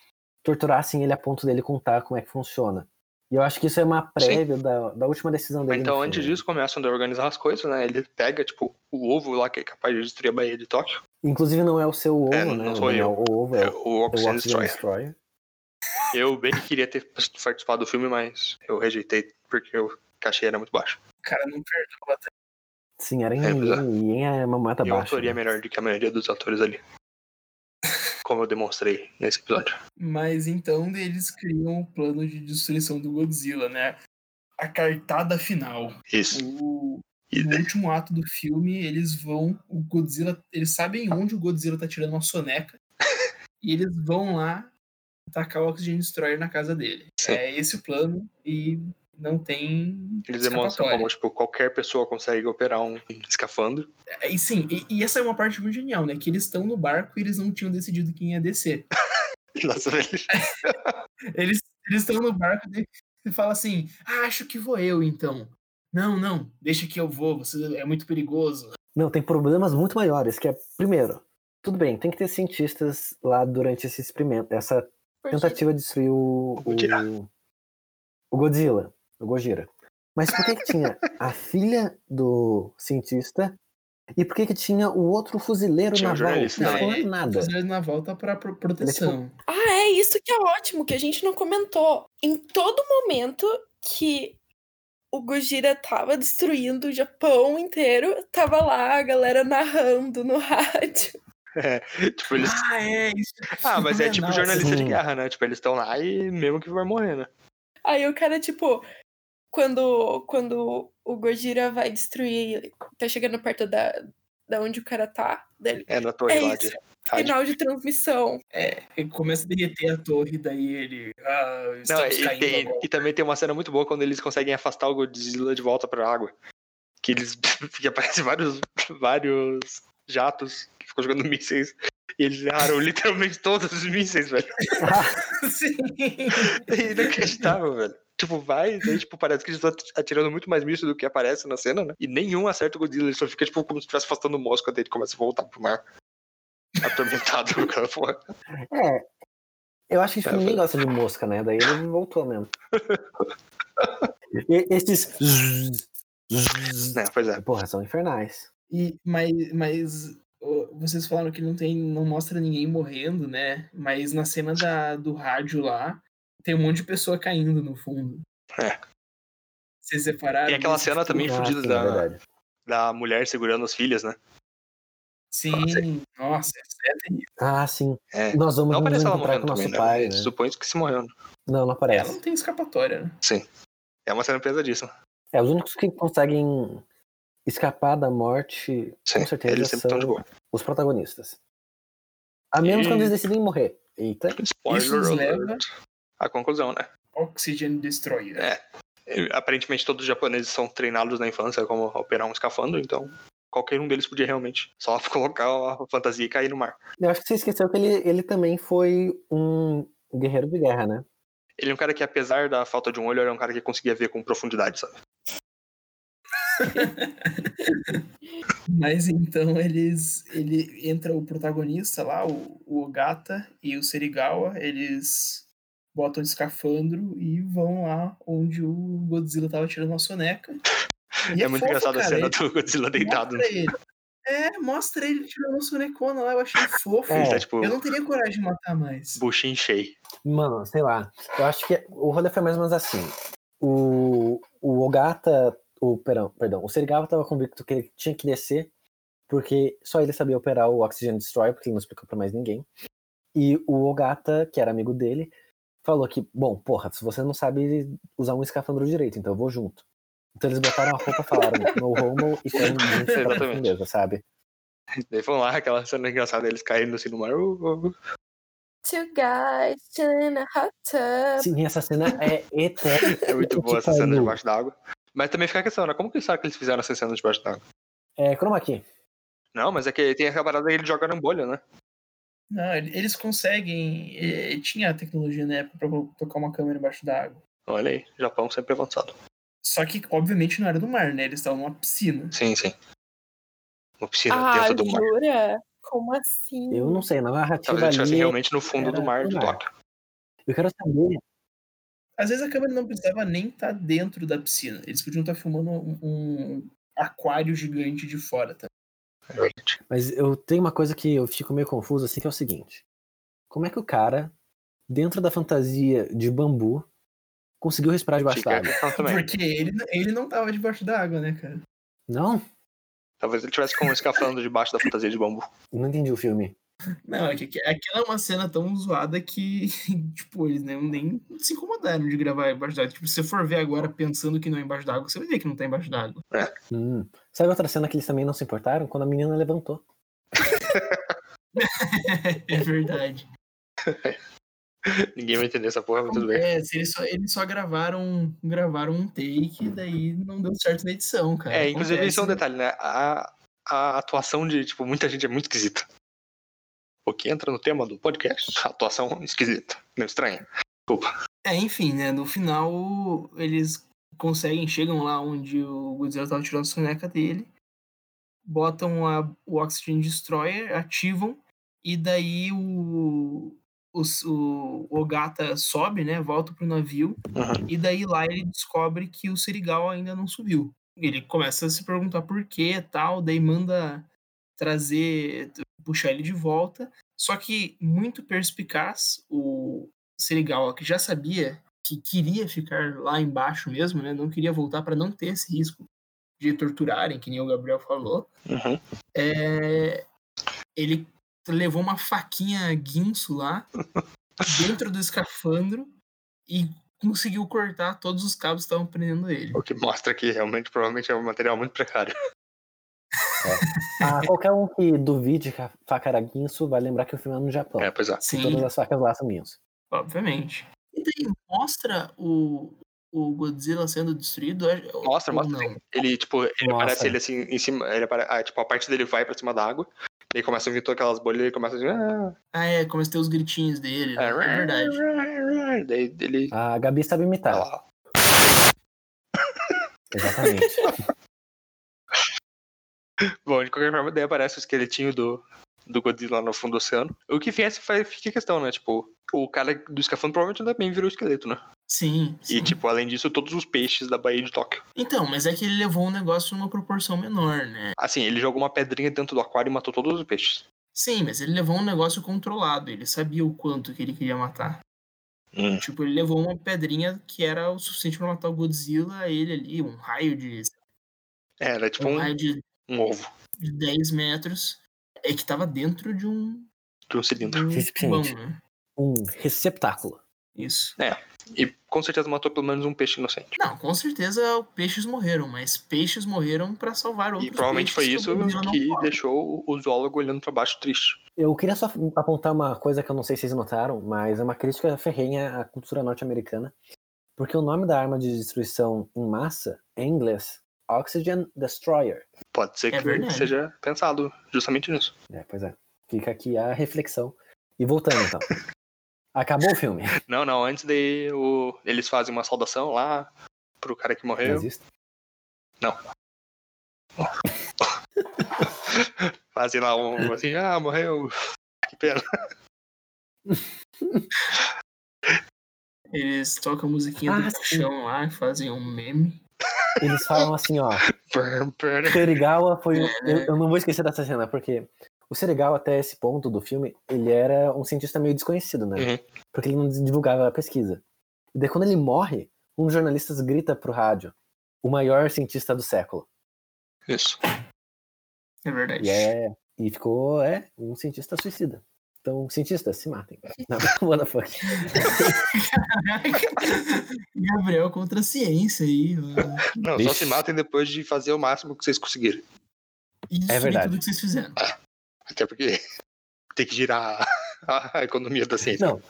Speaker 4: torturassem ele a ponto dele contar como é que funciona. E eu acho que isso é uma prévia da, da última decisão dele.
Speaker 3: Então,
Speaker 4: filme.
Speaker 3: antes disso, começam a organizar as coisas, né? Ele pega, tipo, o ovo lá que é capaz de destruir a Baía de Tóquio.
Speaker 4: Inclusive não é o seu ovo,
Speaker 3: É,
Speaker 4: né?
Speaker 3: não sou
Speaker 4: Não é
Speaker 3: eu.
Speaker 4: O ovo
Speaker 3: É
Speaker 4: é,
Speaker 3: o
Speaker 4: é
Speaker 3: Oxygen
Speaker 4: Oxygen
Speaker 3: Destroyer.
Speaker 4: Destroyer.
Speaker 3: Eu bem que queria ter participado do filme, mas eu rejeitei porque o cachê era muito baixo.
Speaker 7: O cara não perdoa. tá?
Speaker 4: Sim, era em
Speaker 3: É, é.
Speaker 4: em é uma mata
Speaker 3: e a
Speaker 4: baixa.
Speaker 3: autoria é
Speaker 4: né?
Speaker 3: melhor do que a maioria dos atores ali. Como eu demonstrei nesse episódio.
Speaker 7: Mas então eles criam o plano de destruição do Godzilla, né? A cartada final.
Speaker 3: Isso.
Speaker 7: O,
Speaker 3: E
Speaker 7: no último ato do filme, eles vão. O Godzilla. Eles sabem onde o Godzilla tá tirando uma soneca. *laughs* e eles vão lá tacar o Oxygen Destroyer na casa dele.
Speaker 3: Sim.
Speaker 7: É esse o plano e não tem.
Speaker 3: Eles demonstram como, tipo, qualquer pessoa consegue operar um escafandro.
Speaker 7: É, E sim, e, e essa é uma parte muito genial, né? Que eles estão no barco e eles não tinham decidido quem ia descer. *laughs*
Speaker 3: Nossa, velho. *laughs*
Speaker 7: Eles eles estão no barco e fala assim: ah, acho que vou eu então. Não, não, deixa que eu vou, você é muito perigoso.
Speaker 4: Não, tem problemas muito maiores, que é, primeiro, tudo bem, tem que ter cientistas lá durante esse experimento, essa tentativa de destruir o,
Speaker 3: O Gojira.
Speaker 4: o, Godzilla, Gojira. Mas por que que tinha a *laughs* filha do cientista e por que que tinha o outro fuzileiro
Speaker 3: Tinha
Speaker 4: naval?
Speaker 3: jornalista
Speaker 4: Não, não é nada.
Speaker 7: Fazer na volta pra pro- proteção.
Speaker 5: Ah, é isso que é ótimo, que a gente não comentou. Em todo momento que o Gojira tava destruindo o Japão inteiro, tava lá a galera narrando no *laughs* rádio.
Speaker 3: É, tipo, eles.
Speaker 7: Ah, é, isso.
Speaker 3: Ah, mas é tipo jornalista de guerra, né? Tipo, eles estão lá e mesmo que vai morrer, né?
Speaker 5: Aí o cara, tipo, quando, quando o Gojira vai destruir, tá chegando perto da, da onde o cara tá, dele.
Speaker 3: É na torre
Speaker 5: É
Speaker 3: lá de.
Speaker 5: Final de transmissão.
Speaker 7: Ele começa a derreter a torre, daí ele. Ah,
Speaker 3: Não, e,
Speaker 7: caindo
Speaker 3: tem- e também tem uma cena muito boa quando eles conseguem afastar o Godzilla de volta pra água. Que eles. *laughs* que aparecem vários. vários jatos que ficou jogando *laughs* mísseis. E eles erraram *laughs* literalmente todos os mísseis, velho.
Speaker 7: Sim.
Speaker 3: É inacreditável, velho. Tipo, vai, daí, tipo, parece que eles estão atirando muito mais mísseis do que aparece na cena, né? E nenhum acerta o Godzilla, ele só fica, tipo, como se estivesse afastando mosca dele, começa a voltar pro mar. *laughs* Atormentado, cara, porra.
Speaker 4: É. Eu acho que tipo,
Speaker 3: É,
Speaker 4: ninguém gosta de mosca, né? Daí ele voltou mesmo. *laughs* E esses.
Speaker 3: É, pois é.
Speaker 4: Porra, são infernais.
Speaker 7: E, mas, mas vocês falaram que não tem, não mostra ninguém morrendo, né? Mas na cena da, do rádio lá, tem um monte de pessoa caindo no fundo.
Speaker 3: É.
Speaker 7: Vocês separaram?
Speaker 3: Tem aquela cena também fodida
Speaker 4: é
Speaker 3: da,
Speaker 4: verdade.
Speaker 3: da mulher segurando as filhas, né?
Speaker 7: Sim, nossa, é terrível.
Speaker 4: Ah, sim.
Speaker 3: É.
Speaker 4: Nós vamos
Speaker 3: Não aparece ela
Speaker 4: encontrar com
Speaker 3: morrendo
Speaker 4: o nosso
Speaker 3: também, né?
Speaker 4: pai, né?
Speaker 3: Supõe que se morreu. né?
Speaker 4: Não, não
Speaker 7: Ela
Speaker 4: aparece.
Speaker 7: não tem escapatória, né?
Speaker 3: Sim. É uma cena pesadíssima.
Speaker 4: É, os únicos que conseguem escapar da morte,
Speaker 3: Sim,
Speaker 4: com certeza,
Speaker 3: eles sempre estão de
Speaker 4: são
Speaker 3: boa.
Speaker 4: os protagonistas. A menos
Speaker 3: E-
Speaker 4: quando eles decidem morrer. Eita.
Speaker 3: Spoiler
Speaker 7: Isso nos leva-
Speaker 3: A conclusão, né?
Speaker 7: Oxygen Destroyer.
Speaker 3: É. Aparentemente todos os japoneses são treinados na infância como operar um escafandro, então qualquer um deles podia realmente só *laughs* colocar a fantasia e cair no mar.
Speaker 4: Eu acho que você esqueceu que ele, ele também foi um guerreiro de guerra, né?
Speaker 3: Ele é um cara que, apesar da falta de um olho, era um cara que conseguia ver com profundidade, sabe? *laughs*
Speaker 7: Mas então eles. Ele entra o protagonista lá, o, o Ogata e o Serigawa, eles botam de escafandro e vão lá onde o Godzilla tava tirando uma soneca. *laughs* E
Speaker 3: é, muito
Speaker 7: fofo,
Speaker 3: engraçado a
Speaker 7: cara,
Speaker 3: cena
Speaker 7: ele
Speaker 3: do Godzilla deitado.
Speaker 7: Mostra ele. É, mostra ele tirando uma sonecona lá, eu achei fofo.
Speaker 4: É.
Speaker 3: Tá, tipo,
Speaker 7: Eu não teria coragem de matar mais.
Speaker 3: buchinho cheio.
Speaker 4: Mano, sei lá. Eu acho que o rolê foi mais ou menos assim. O, o Ogata. O, perdão, perdão, o Serigawa tava convicto que ele tinha que descer, porque só ele sabia operar o Oxygen Destroyer, porque ele não explicou pra mais ninguém. E o Ogata, que era amigo dele, falou que, bom, porra, se você não sabe usar um escafandro direito, então eu vou junto. Então eles botaram a roupa, falaram no homo e foram juntos pra profundeza, sabe?
Speaker 3: Daí foram lá, aquela cena engraçada, eles caindo assim no mar. uh, uh, uh.
Speaker 5: Two guys in a hot tub.
Speaker 4: Sim, essa cena é eterna.
Speaker 3: É muito boa essa cena debaixo d'água. Mas também fica a questão, né? Como que será que eles fizeram essa cena debaixo d'água?
Speaker 4: É, chroma key.
Speaker 3: Não, mas é que tem a parada que ele joga na bolha, né?
Speaker 7: Não, ele- eles conseguem. eh, Tinha a tecnologia na época pra tocar uma câmera embaixo d'água.
Speaker 3: Olha aí, Japão sempre avançado.
Speaker 7: Só que, obviamente, não era do mar, né? Eles estavam numa piscina.
Speaker 3: Sim, sim. Uma piscina
Speaker 5: Ah,
Speaker 3: dentro do mar.
Speaker 5: jura? Como assim?
Speaker 4: Eu não sei, na narrativa
Speaker 3: Talvez ele estivesse
Speaker 4: ali,
Speaker 3: realmente no fundo do mar de
Speaker 4: mar.
Speaker 3: Tóquio.
Speaker 4: eu quero saber
Speaker 7: Às vezes a câmera não precisava nem estar dentro da piscina. Eles podiam estar filmando um, um aquário gigante de fora, tá?
Speaker 4: Mas eu tenho uma coisa que eu fico meio confuso, assim, que é o seguinte. Como é que o cara, dentro da fantasia de bambu, conseguiu respirar debaixo d'água?
Speaker 7: Porque ele, ele não tava debaixo da água, né, cara?
Speaker 4: Não?
Speaker 3: Talvez ele tivesse com um escafandro debaixo da fantasia de bambu.
Speaker 4: Não entendi o filme.
Speaker 7: Não, é que que- aquela é uma cena tão zoada que, *laughs* tipo, eles nem, nem se incomodaram de gravar embaixo d'água. Tipo, se você for ver agora pensando que não é embaixo d'água, você vai ver que não tá embaixo d'água.
Speaker 4: Hum. Sabe outra cena que eles também não se importaram? Quando a menina levantou. *laughs*
Speaker 7: é verdade. *laughs*
Speaker 3: Ninguém vai entender essa porra, mas tudo bem.
Speaker 7: É, eles, só, eles só gravaram, gravaram um take e daí não deu certo na edição, cara.
Speaker 3: É, inclusive isso é um detalhe, né? A, a atuação de, tipo, muita gente é muito esquisita. O que entra no tema do podcast. *laughs* Atuação esquisita. Meio estranha. Desculpa.
Speaker 7: É, enfim, né? No final, eles conseguem, chegam lá onde o Godzilla tava tirando a soneca dele, botam a, o Oxygen Destroyer, ativam, e daí o, o, o Ogata sobe, né? Volta pro navio,
Speaker 3: Uhum.
Speaker 7: e daí lá ele descobre que o Serigal ainda não subiu. Ele começa a se perguntar por quê e tal, daí manda trazer, puxar ele de volta. Só que, muito perspicaz, o Serigawa, que já sabia que queria ficar lá embaixo mesmo, né? Não queria voltar para não ter esse risco de torturarem, que nem o Gabriel falou.
Speaker 3: Uhum.
Speaker 7: É, ele levou uma faquinha guinso lá *laughs* dentro do escafandro e conseguiu cortar todos os cabos que estavam prendendo ele.
Speaker 3: O que mostra que realmente, provavelmente, é um material muito precário.
Speaker 4: Ah, qualquer um que duvide que a faca era guinso vai lembrar que o filme é no Japão.
Speaker 3: É, pois é.
Speaker 7: Sim,
Speaker 4: todas as facas lá são guinso.
Speaker 7: obviamente. E daí mostra o, o Godzilla sendo destruído? é-
Speaker 3: Mostra, mostra.
Speaker 7: não?
Speaker 3: Ele, tipo, ele
Speaker 4: Mostra.
Speaker 3: aparece ele assim em cima. Ele apare... ah, tipo, a parte dele vai pra cima da água. Daí começa a vir todas aquelas bolhas e ele começa assim. Ah,
Speaker 7: Ah, é, começa a ter os gritinhos dele, né? É verdade. *laughs*
Speaker 3: Daí ele.
Speaker 4: A Gabi sabe imitar.
Speaker 3: lá.
Speaker 4: Exatamente. *laughs* *laughs*
Speaker 3: Bom, de qualquer forma, daí aparece o esqueletinho do, do Godzilla no fundo do oceano. O que faz, fica a questão, né? Tipo, o cara do escafandro provavelmente também virou esqueleto, né?
Speaker 7: Sim,
Speaker 3: E,
Speaker 7: sim.
Speaker 3: tipo, além disso, todos os peixes da Baía de Tóquio.
Speaker 7: Então, mas é que ele levou um negócio numa proporção menor, né?
Speaker 3: Assim, ele jogou uma pedrinha dentro do aquário e matou todos os peixes.
Speaker 7: Sim, mas ele levou um negócio controlado. Ele sabia o quanto que ele queria matar. Tipo, ele levou uma pedrinha que era o suficiente pra matar o Godzilla, ele ali, um raio de,
Speaker 3: É, era tipo
Speaker 7: um
Speaker 3: um,
Speaker 7: raio de,
Speaker 3: um ovo
Speaker 7: de 10 metros, é que tava dentro de um,
Speaker 3: de um
Speaker 7: de
Speaker 3: cilindro.
Speaker 7: um
Speaker 4: Recipiente.
Speaker 7: tubão, né?
Speaker 4: Um receptáculo.
Speaker 7: Isso.
Speaker 3: E com certeza matou pelo menos um peixe inocente.
Speaker 7: Não, com certeza peixes morreram, mas peixes morreram pra salvar outros
Speaker 3: E provavelmente foi isso que
Speaker 7: pode.
Speaker 3: deixou o zoólogo olhando pra baixo triste.
Speaker 4: Eu queria só apontar uma coisa que eu não sei se vocês notaram, mas é uma crítica ferrenha à cultura norte-americana. Porque o nome da arma de destruição em massa, em inglês, Oxygen Destroyer.
Speaker 3: Pode ser
Speaker 7: É
Speaker 3: que
Speaker 7: verdade.
Speaker 3: seja pensado justamente nisso.
Speaker 4: É, pois é. Fica aqui a reflexão. E voltando então. *laughs* Acabou o filme.
Speaker 3: Não, não, antes daí o... eles fazem uma saudação lá pro cara que morreu.
Speaker 4: Nazista. *laughs*
Speaker 3: Fazem lá um assim, ah, morreu. Que pena.
Speaker 7: Eles tocam a musiquinha
Speaker 4: Ah,
Speaker 7: do
Speaker 4: sim.
Speaker 7: chão lá e fazem um meme.
Speaker 4: Eles falam assim, ó. *laughs* Serigawa foi. um-
Speaker 7: É,
Speaker 4: Eu, eu não vou esquecer dessa cena, porque o Serigawa, até esse ponto do filme, ele era um cientista meio desconhecido, né?
Speaker 3: Uhum.
Speaker 4: Porque ele não divulgava a pesquisa. E daí, quando ele morre, um dos jornalistas grita pro rádio: o maior cientista do século.
Speaker 3: Isso.
Speaker 7: É verdade.
Speaker 4: E, é, e ficou, é, um cientista suicida. Então, cientistas, se matem. *laughs* Não, *laughs* what the fuck. *laughs*
Speaker 7: Gabriel contra a ciência aí. mano.
Speaker 3: Não, só
Speaker 4: Vixe.
Speaker 3: se matem depois de fazer o máximo que vocês conseguirem.
Speaker 7: E destruir
Speaker 4: verdade.
Speaker 7: tudo que vocês fizeram.
Speaker 3: Até porque tem que girar a, economia da ciência.
Speaker 4: Não.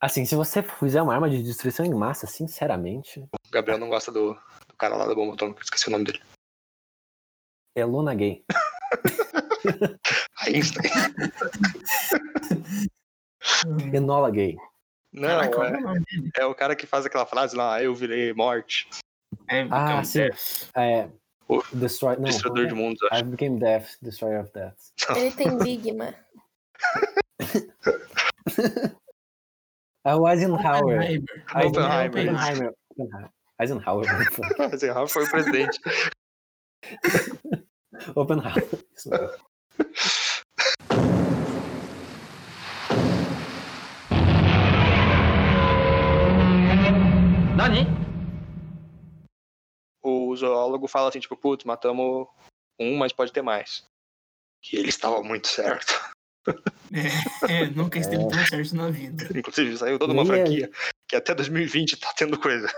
Speaker 4: Assim, se você fizer uma arma de destruição em massa, sinceramente,
Speaker 3: O Gabriel não gosta do, do cara lá da bomba atômica, esqueci o nome dele.
Speaker 4: é lona gay.
Speaker 3: Einstein. *laughs*
Speaker 4: Enola gay.
Speaker 3: Não,
Speaker 7: Caraca, é
Speaker 3: é,
Speaker 7: o
Speaker 3: é o cara que faz aquela frase lá, eu virei morte,
Speaker 7: É,
Speaker 4: Ah,
Speaker 7: Become
Speaker 4: sim.
Speaker 7: Death.
Speaker 4: É.
Speaker 3: O
Speaker 4: Destroy. Não,
Speaker 3: destruidor de
Speaker 4: como
Speaker 3: mundos,
Speaker 4: é?
Speaker 3: acho.
Speaker 4: I became death, destroyer of death.
Speaker 5: Ele tem Bigma.
Speaker 4: É o Eisenhower.
Speaker 7: Oppenheimer.
Speaker 3: Oppenheimer.
Speaker 4: Oppenheimer. Oppenheimer. Eisenhower.
Speaker 3: Eisenhower foi o presidente. *laughs*
Speaker 4: Oppenheimer. Mesmo.
Speaker 3: O zoólogo fala assim, tipo, putz, matamos um, mas pode ter mais. E ele estava muito certo.
Speaker 7: É, nunca esteve tão certo na vida. *laughs*
Speaker 3: Inclusive, saiu toda uma franquia que até 2020 tá tendo coisa.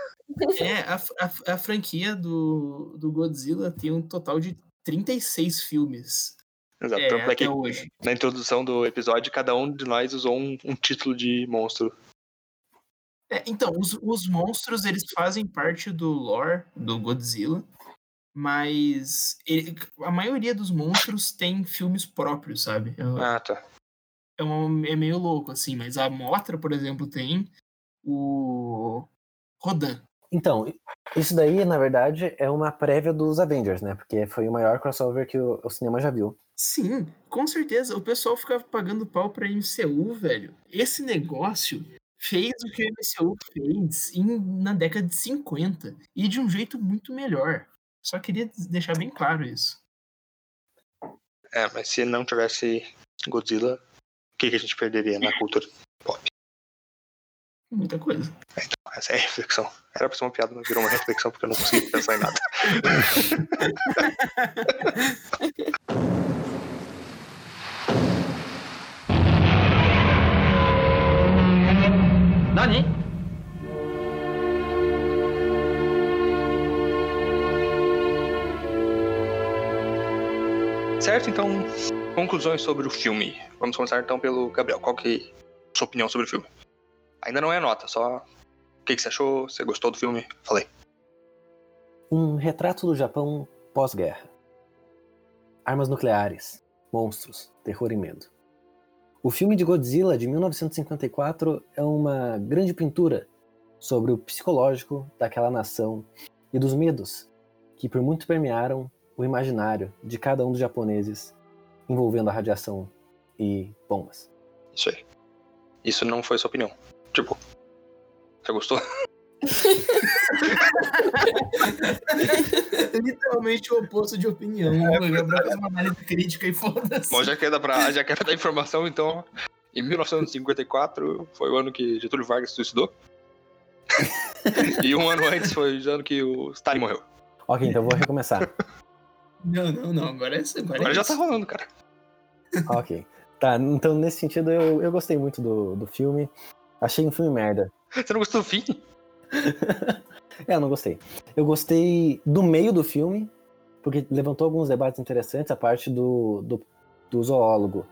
Speaker 7: É, a, a, a franquia do, do Godzilla tem um total de 36 filmes.
Speaker 3: Exato.
Speaker 7: É,
Speaker 3: Tanto é que
Speaker 7: hoje.
Speaker 3: na introdução do episódio, cada um de nós usou um, um título de monstro.
Speaker 7: É, então, os, os monstros, eles fazem parte do lore do Godzilla, mas ele- a maioria dos monstros tem filmes próprios, sabe? É,
Speaker 3: Ah, tá.
Speaker 7: é, um- é meio louco, assim, mas a Motra, por exemplo, tem o Rodan.
Speaker 4: Então, isso daí, na verdade, é uma prévia dos Avengers, né? Porque foi o maior crossover que o, o cinema já viu.
Speaker 7: Sim, com certeza. O pessoal ficava pagando pau pra MCU, velho. Esse negócio fez o que o MCU fez em- na década de 50 e de um jeito muito melhor. Só queria deixar bem claro isso.
Speaker 3: É, mas se não tivesse Godzilla, o que, que a gente perderia na cultura pop?
Speaker 7: Muita coisa.
Speaker 3: Essa é a reflexão. Era pra ser uma piada, mas virou uma reflexão porque eu não consigo pensar em nada. *laughs* Certo, então, conclusões sobre o filme. Vamos começar então pelo Gabriel. Qual que é a sua opinião sobre o filme? Ainda não é nota, só o que, que, que você achou? Você gostou do filme? Falei.
Speaker 4: Um retrato do Japão pós-guerra. Armas nucleares, monstros, terror e medo. O filme de Godzilla de 1954 é uma grande pintura sobre o psicológico daquela nação e dos medos que por muito permearam o imaginário de cada um dos japoneses envolvendo a radiação e bombas.
Speaker 3: Isso aí. Isso não foi sua opinião. Tipo, você gostou? *laughs*
Speaker 7: Literalmente o oposto de opinião.
Speaker 3: É,
Speaker 7: O Gabriel faz uma análise crítica e foda-se.
Speaker 3: Bom, já que, é da pra, já que é pra dar informação, então, em 1954 foi o ano que Getúlio Vargas se suicidou. *laughs* e um ano antes foi o ano que o Stalin morreu.
Speaker 4: Ok, então vou recomeçar.
Speaker 7: Não, não, não. Agora é. Agora,
Speaker 3: Agora
Speaker 7: é
Speaker 3: já
Speaker 7: isso.
Speaker 3: tá rolando, cara.
Speaker 4: ok. Tá, então nesse sentido eu, eu gostei muito do, do filme. Achei um filme merda.
Speaker 3: Você não gostou do fim? *laughs*
Speaker 4: É, eu não gostei. Eu gostei do meio do filme, porque levantou alguns debates interessantes. A parte do, do, do zoólogo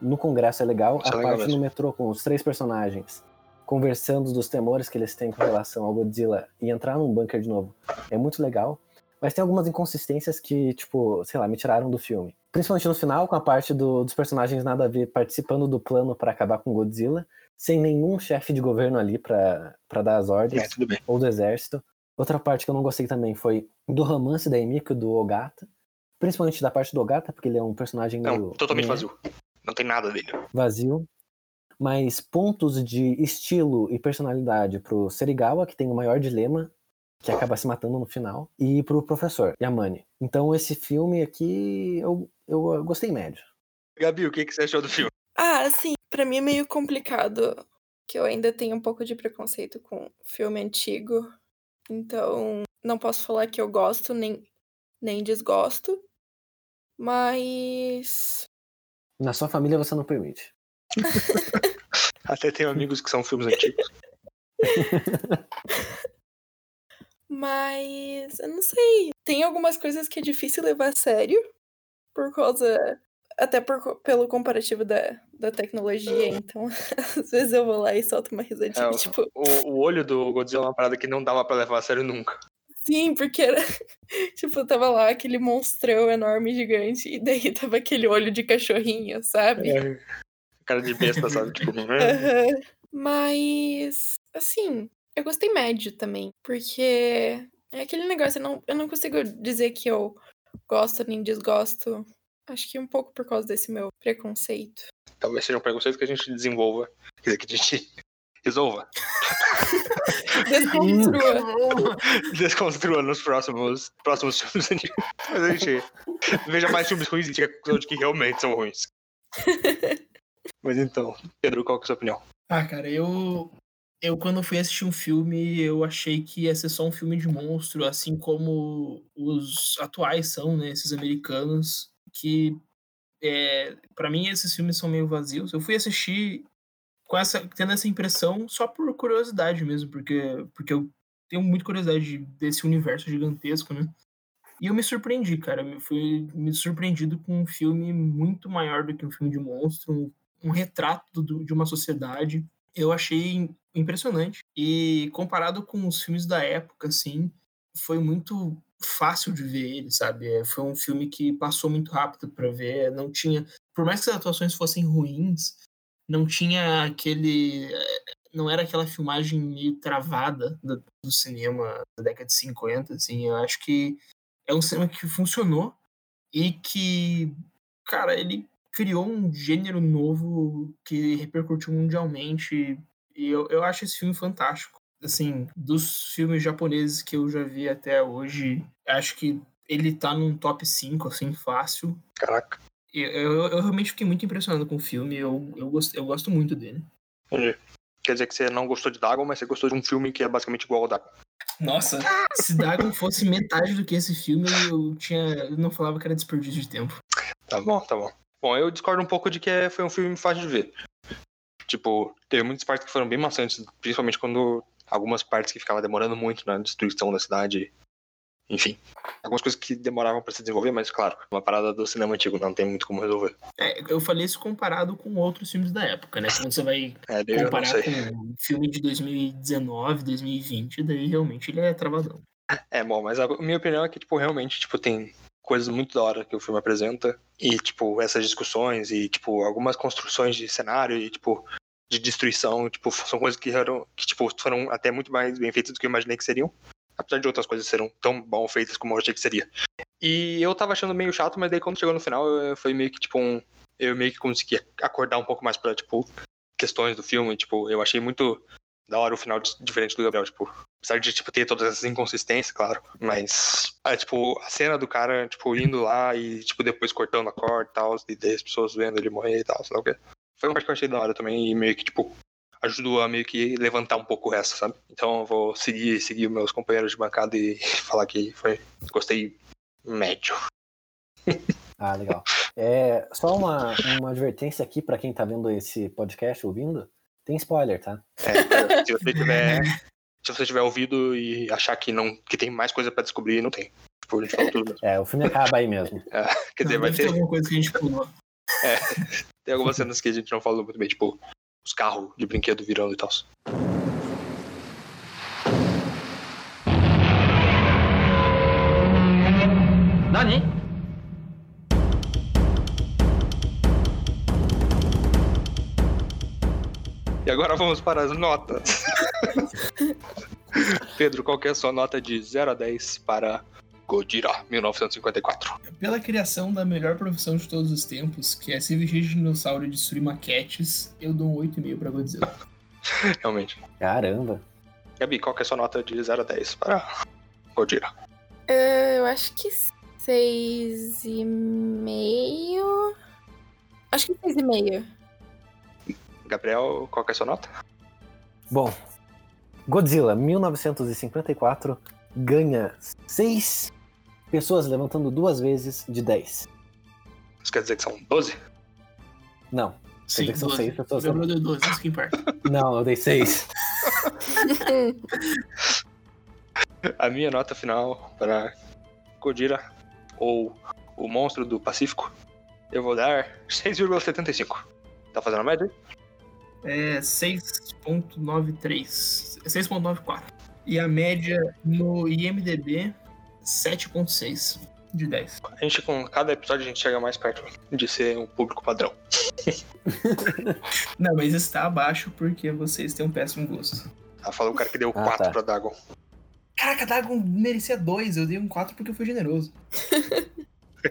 Speaker 4: no Congresso é legal.
Speaker 3: Isso é
Speaker 4: a
Speaker 3: legal
Speaker 4: parte
Speaker 3: mesmo.
Speaker 4: no metrô com os três personagens conversando dos temores que eles têm com relação ao Godzilla e entrar num bunker de novo é muito legal. Mas tem algumas inconsistências que, tipo, sei lá, me tiraram do filme. Principalmente no final, com a parte do- dos personagens nada a ver participando do plano pra acabar com o Godzilla, sem nenhum chefe de governo ali pra dar as ordens
Speaker 3: É,
Speaker 4: ou do exército. Outra parte que eu não gostei também foi do romance da Emiko do Ogata. Principalmente da parte do Ogata, porque ele é um personagem
Speaker 3: Não,
Speaker 4: meio
Speaker 3: totalmente
Speaker 4: né,
Speaker 3: vazio. Não tem nada dele.
Speaker 4: vazio. Mas pontos de estilo e personalidade pro Serigawa, que tem o maior dilema, que acaba se matando no final, e pro professor, Yamane. Então esse filme aqui eu, eu gostei médio.
Speaker 3: Gabi, o que, que você achou do filme?
Speaker 5: Ah, assim, pra mim é meio complicado, que eu ainda tenho um pouco de preconceito com filme antigo. Então, não posso falar que eu gosto nem, nem desgosto. Mas.
Speaker 4: Na sua família você não permite. *laughs*
Speaker 3: Até tenho amigos que são filmes antigos. *laughs*
Speaker 5: Mas. Eu não sei. Tem algumas coisas que é difícil levar a sério. Por causa. Até por, pelo comparativo da, da tecnologia. Então, *laughs* às vezes eu vou lá e solto uma risadinha.
Speaker 3: É,
Speaker 5: tipo,
Speaker 3: O, o olho do Godzilla é uma parada que não dava pra levar a sério nunca.
Speaker 5: Sim, porque era. *laughs* tipo, tava lá aquele monstrão enorme, gigante, e daí tava aquele olho de cachorrinho, sabe?
Speaker 3: É. Cara de besta, sabe? Tipo, *laughs* é.
Speaker 5: Aham. Mas, assim, eu gostei médio também, porque é aquele negócio, eu não, eu não consigo dizer que eu gosto nem desgosto. Acho que um pouco por causa desse meu preconceito.
Speaker 3: talvez seja um preconceito que a gente desenvolva. Quer dizer, que a gente *laughs* resolva. *laughs*
Speaker 5: Desconstrua. *laughs*
Speaker 3: Desconstrua nos próximos, próximos filmes. Mas a gente veja mais filmes ruins e conclusão de que realmente são ruins. Mas então, Pedro, qual que é a sua opinião?
Speaker 7: Ah, cara, eu. Eu, quando fui assistir um filme, eu achei que ia ser só um filme de monstro, assim como os atuais são, né? Esses americanos, que. É, para mim, esses filmes são meio vazios. Eu fui assistir com essa, tendo essa impressão só por curiosidade mesmo, porque, porque eu tenho muita curiosidade desse universo gigantesco, né? E eu me surpreendi, cara. Eu fui me surpreendido com um filme muito maior do que um filme de monstro, um, um retrato do- de uma sociedade. Eu achei impressionante. E comparado com os filmes da época, assim, foi muito fácil de ver ele, sabe? É, Foi um filme que passou muito rápido pra ver. Não tinha. Por mais que as atuações fossem ruins, não tinha aquele. eh, Não era aquela filmagem meio travada do, do cinema da década de 50, assim. Eu acho que é um cinema que funcionou e que, cara, ele criou um gênero novo que repercutiu mundialmente. E eu, eu acho esse filme fantástico. Assim, dos filmes japoneses que eu já vi até hoje, acho que ele tá num top 5, assim, fácil.
Speaker 3: Caraca.
Speaker 7: Eu, eu, eu realmente fiquei muito impressionado com o filme. Eu, eu, gosto, eu gosto muito dele.
Speaker 3: Entendi. Quer dizer que você não gostou de Dagon, mas você gostou de um filme que é basicamente igual ao Dagon.
Speaker 7: Nossa, se Dagon fosse metade do que esse filme, eu tinha. Eu não falava que era desperdício de tempo.
Speaker 3: Tá bom, tá bom. Bom, eu discordo um pouco de que é- foi um filme fácil de ver. Tipo, teve muitas partes que foram bem maçantes, principalmente quando algumas partes que ficavam demorando muito na destruição da cidade enfim. Algumas coisas que demoravam pra se desenvolver, mas claro, uma parada do cinema antigo, não tem muito como resolver.
Speaker 7: É, eu falei isso comparado com outros filmes da época, né? Quando você vai
Speaker 3: É,
Speaker 7: comparar com um filme de 2019, 2020, daí realmente ele é travadão.
Speaker 3: É, bom, mas a minha opinião é que, tipo, realmente, tipo, tem coisas muito da hora que o filme apresenta. E, tipo, essas discussões e, tipo, algumas construções de cenário e, tipo, de destruição, tipo, são coisas que eram, que, tipo, foram até muito mais bem feitas do que eu imaginei que seriam. Apesar de outras coisas serem tão mal feitas como eu achei que seria. E eu tava achando meio chato, mas daí quando chegou no final, eu- foi meio que, tipo, um... Eu meio que consegui acordar um pouco mais pra, tipo, questões do filme. Tipo, eu achei muito da hora o final di- diferente do Gabriel, tipo, apesar de tipo ter todas essas inconsistências, claro, mas é, tipo a cena do cara tipo indo lá e tipo depois cortando a corda e tal, e as pessoas vendo ele morrer e tal, sei lá o quê. Foi uma parte que eu achei da hora também e meio que tipo ajudou a meio que levantar um pouco o resto, sabe? Então eu vou seguir seguir meus companheiros de bancada e *laughs* falar que foi gostei médio. *laughs*
Speaker 4: Ah, legal. É, só uma, uma advertência aqui pra quem tá vendo esse podcast ouvindo. Tem spoiler, tá?
Speaker 3: É, se você tiver se você tiver ouvido e achar que não que tem mais coisa pra descobrir, não tem. Tipo, a gente falou tudo mesmo.
Speaker 4: É, o filme acaba aí mesmo.
Speaker 3: Quer dizer,
Speaker 7: Não,
Speaker 3: vai
Speaker 7: ter alguma coisa que a gente pulou.
Speaker 3: Tem algumas cenas que a gente não falou muito bem, tipo, os carros de brinquedo virando e tal.
Speaker 1: Nani?
Speaker 3: E agora vamos para as notas. *laughs* Pedro, qual que é a sua nota de 0 a 10 para Godira 1954?
Speaker 7: Pela criação da melhor profissão de todos os tempos, que é se vestir de dinossauro e destruir maquetes, eu dou um 8,5 pra Godzilla. *laughs*
Speaker 3: Realmente.
Speaker 4: Caramba.
Speaker 3: Gabi, qual que é a sua nota de 0 a 10 para Godira?
Speaker 5: É, eu acho que seis e meio. Acho que seis e meio.
Speaker 3: Gabriel, qual que é a sua nota?
Speaker 4: Bom, Godzilla 1954 ganha 6 pessoas levantando duas vezes de 10.
Speaker 3: Isso quer dizer que são 12?
Speaker 4: Não,
Speaker 7: Sim,
Speaker 4: dizer que são
Speaker 7: 12.
Speaker 4: seis pessoas,
Speaker 7: O Gabriel deu 12, isso que importa. *laughs*
Speaker 4: não, eu dei 6. *laughs*
Speaker 3: A minha nota final para Godira, ou o monstro do Pacífico, eu vou dar 6,75. Tá fazendo a média?
Speaker 7: É 6.93. 6.94. E a média no IMDB, 7.6 de 10.
Speaker 3: A gente, com cada episódio, a gente chega mais perto de ser um público padrão. *laughs*
Speaker 7: Não, mas está abaixo porque vocês têm um péssimo gosto.
Speaker 3: Ah, falou o cara que deu
Speaker 4: Ah,
Speaker 3: 4
Speaker 4: tá.
Speaker 3: pra Dagon.
Speaker 7: Caraca, Dagon merecia 2, eu dei um 4 porque eu fui generoso.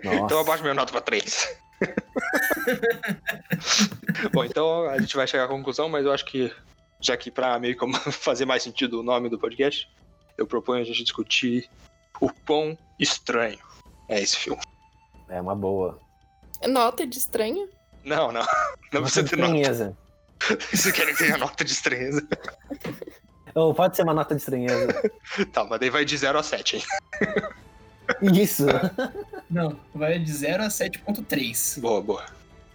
Speaker 3: Então abaixo minha nota pra 3. *laughs* Bom, então a gente vai chegar à conclusão, mas eu acho que, já que pra meio como *laughs* fazer mais sentido o nome do podcast, eu proponho a gente discutir o quão estranho é esse filme.
Speaker 4: É uma boa.
Speaker 5: Nota de estranho?
Speaker 3: Não, não. *laughs* Não
Speaker 4: Uma
Speaker 3: precisa ter nota.
Speaker 4: estranheza. *laughs*
Speaker 3: Você quer que tenha nota de estranheza? *laughs*
Speaker 4: Ou pode ser uma nota de estranheza.
Speaker 3: Tá, mas daí vai de 0 a 7, hein?
Speaker 4: Isso.
Speaker 7: Não, vai de 0 a 7.3.
Speaker 3: Boa, boa.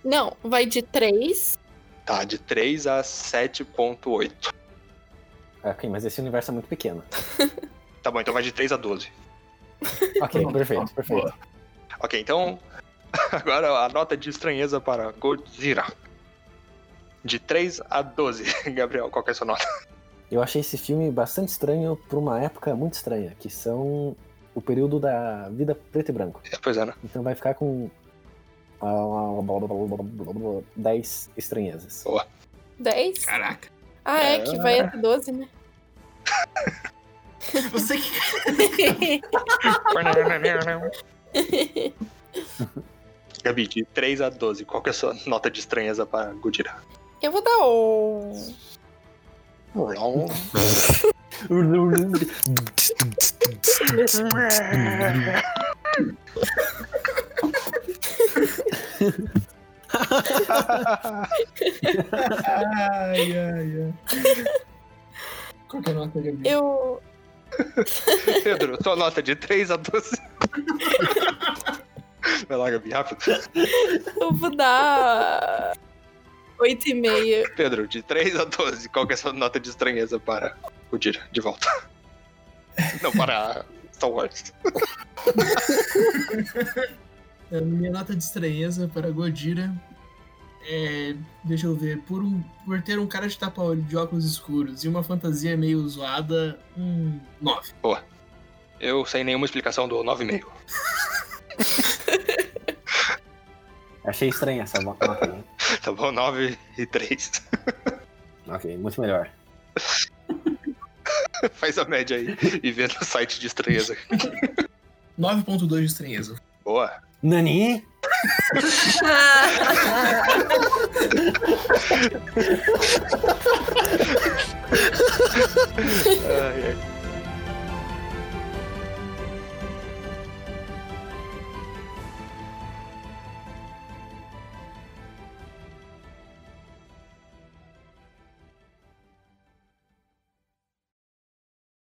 Speaker 5: Não, vai de três.
Speaker 3: Tá, de 3 a 7.8.
Speaker 4: Ok, mas esse universo é muito pequeno.
Speaker 3: Tá bom, então vai de 3 a 12. *laughs*
Speaker 4: Ok,
Speaker 7: Boa,
Speaker 4: perfeito, perfeito.
Speaker 7: boa.
Speaker 3: Ok, então. *laughs* Agora a nota de estranheza para Godzilla. De 3 a 12. *laughs* Gabriel, qual que é a sua nota?
Speaker 4: Eu achei esse filme bastante estranho por uma época muito estranha, que são o período da vida preto e branco.
Speaker 3: É, Pois é, né?
Speaker 4: Então vai ficar com ah, 10 estranhezas.
Speaker 5: Dez?
Speaker 7: Caraca.
Speaker 5: Ah, é,
Speaker 3: É.
Speaker 5: que vai até doze, né?
Speaker 7: Você que. *laughs*
Speaker 3: Gabi, de 3 a 12, qual que é a sua nota de estranheza para Godzilla?
Speaker 5: Eu vou dar o. *laughs*
Speaker 7: Ai, ai, ai. Qual que é a nota, Gabi?
Speaker 5: Eu. *laughs*
Speaker 3: Pedro, sua nota de 3 a 12. *laughs* Vai lá, Gabi, rápido.
Speaker 5: Eu vou dar. Oito e meio.
Speaker 3: Pedro, de 3 a 12, qual que é a sua nota de estranheza para Godzilla? De volta. Não, para Star Wars. *laughs*
Speaker 7: A minha nota de estranheza para Godira é. Deixa eu ver. Por, um, por ter um cara de tapa-olho de óculos escuros e uma fantasia meio zoada, um 9.
Speaker 3: Eu, sem nenhuma explicação, dou 9,5. *laughs*
Speaker 4: Achei estranha essa nota aí. *laughs*
Speaker 3: Tá bom? 9 e 3.
Speaker 4: Ok, muito melhor. *laughs*
Speaker 3: Faz a média aí e vê no site de estranheza.
Speaker 7: 9.2 de estranheza.
Speaker 3: Boa.
Speaker 4: Nani? *laughs*
Speaker 3: Ai, ai.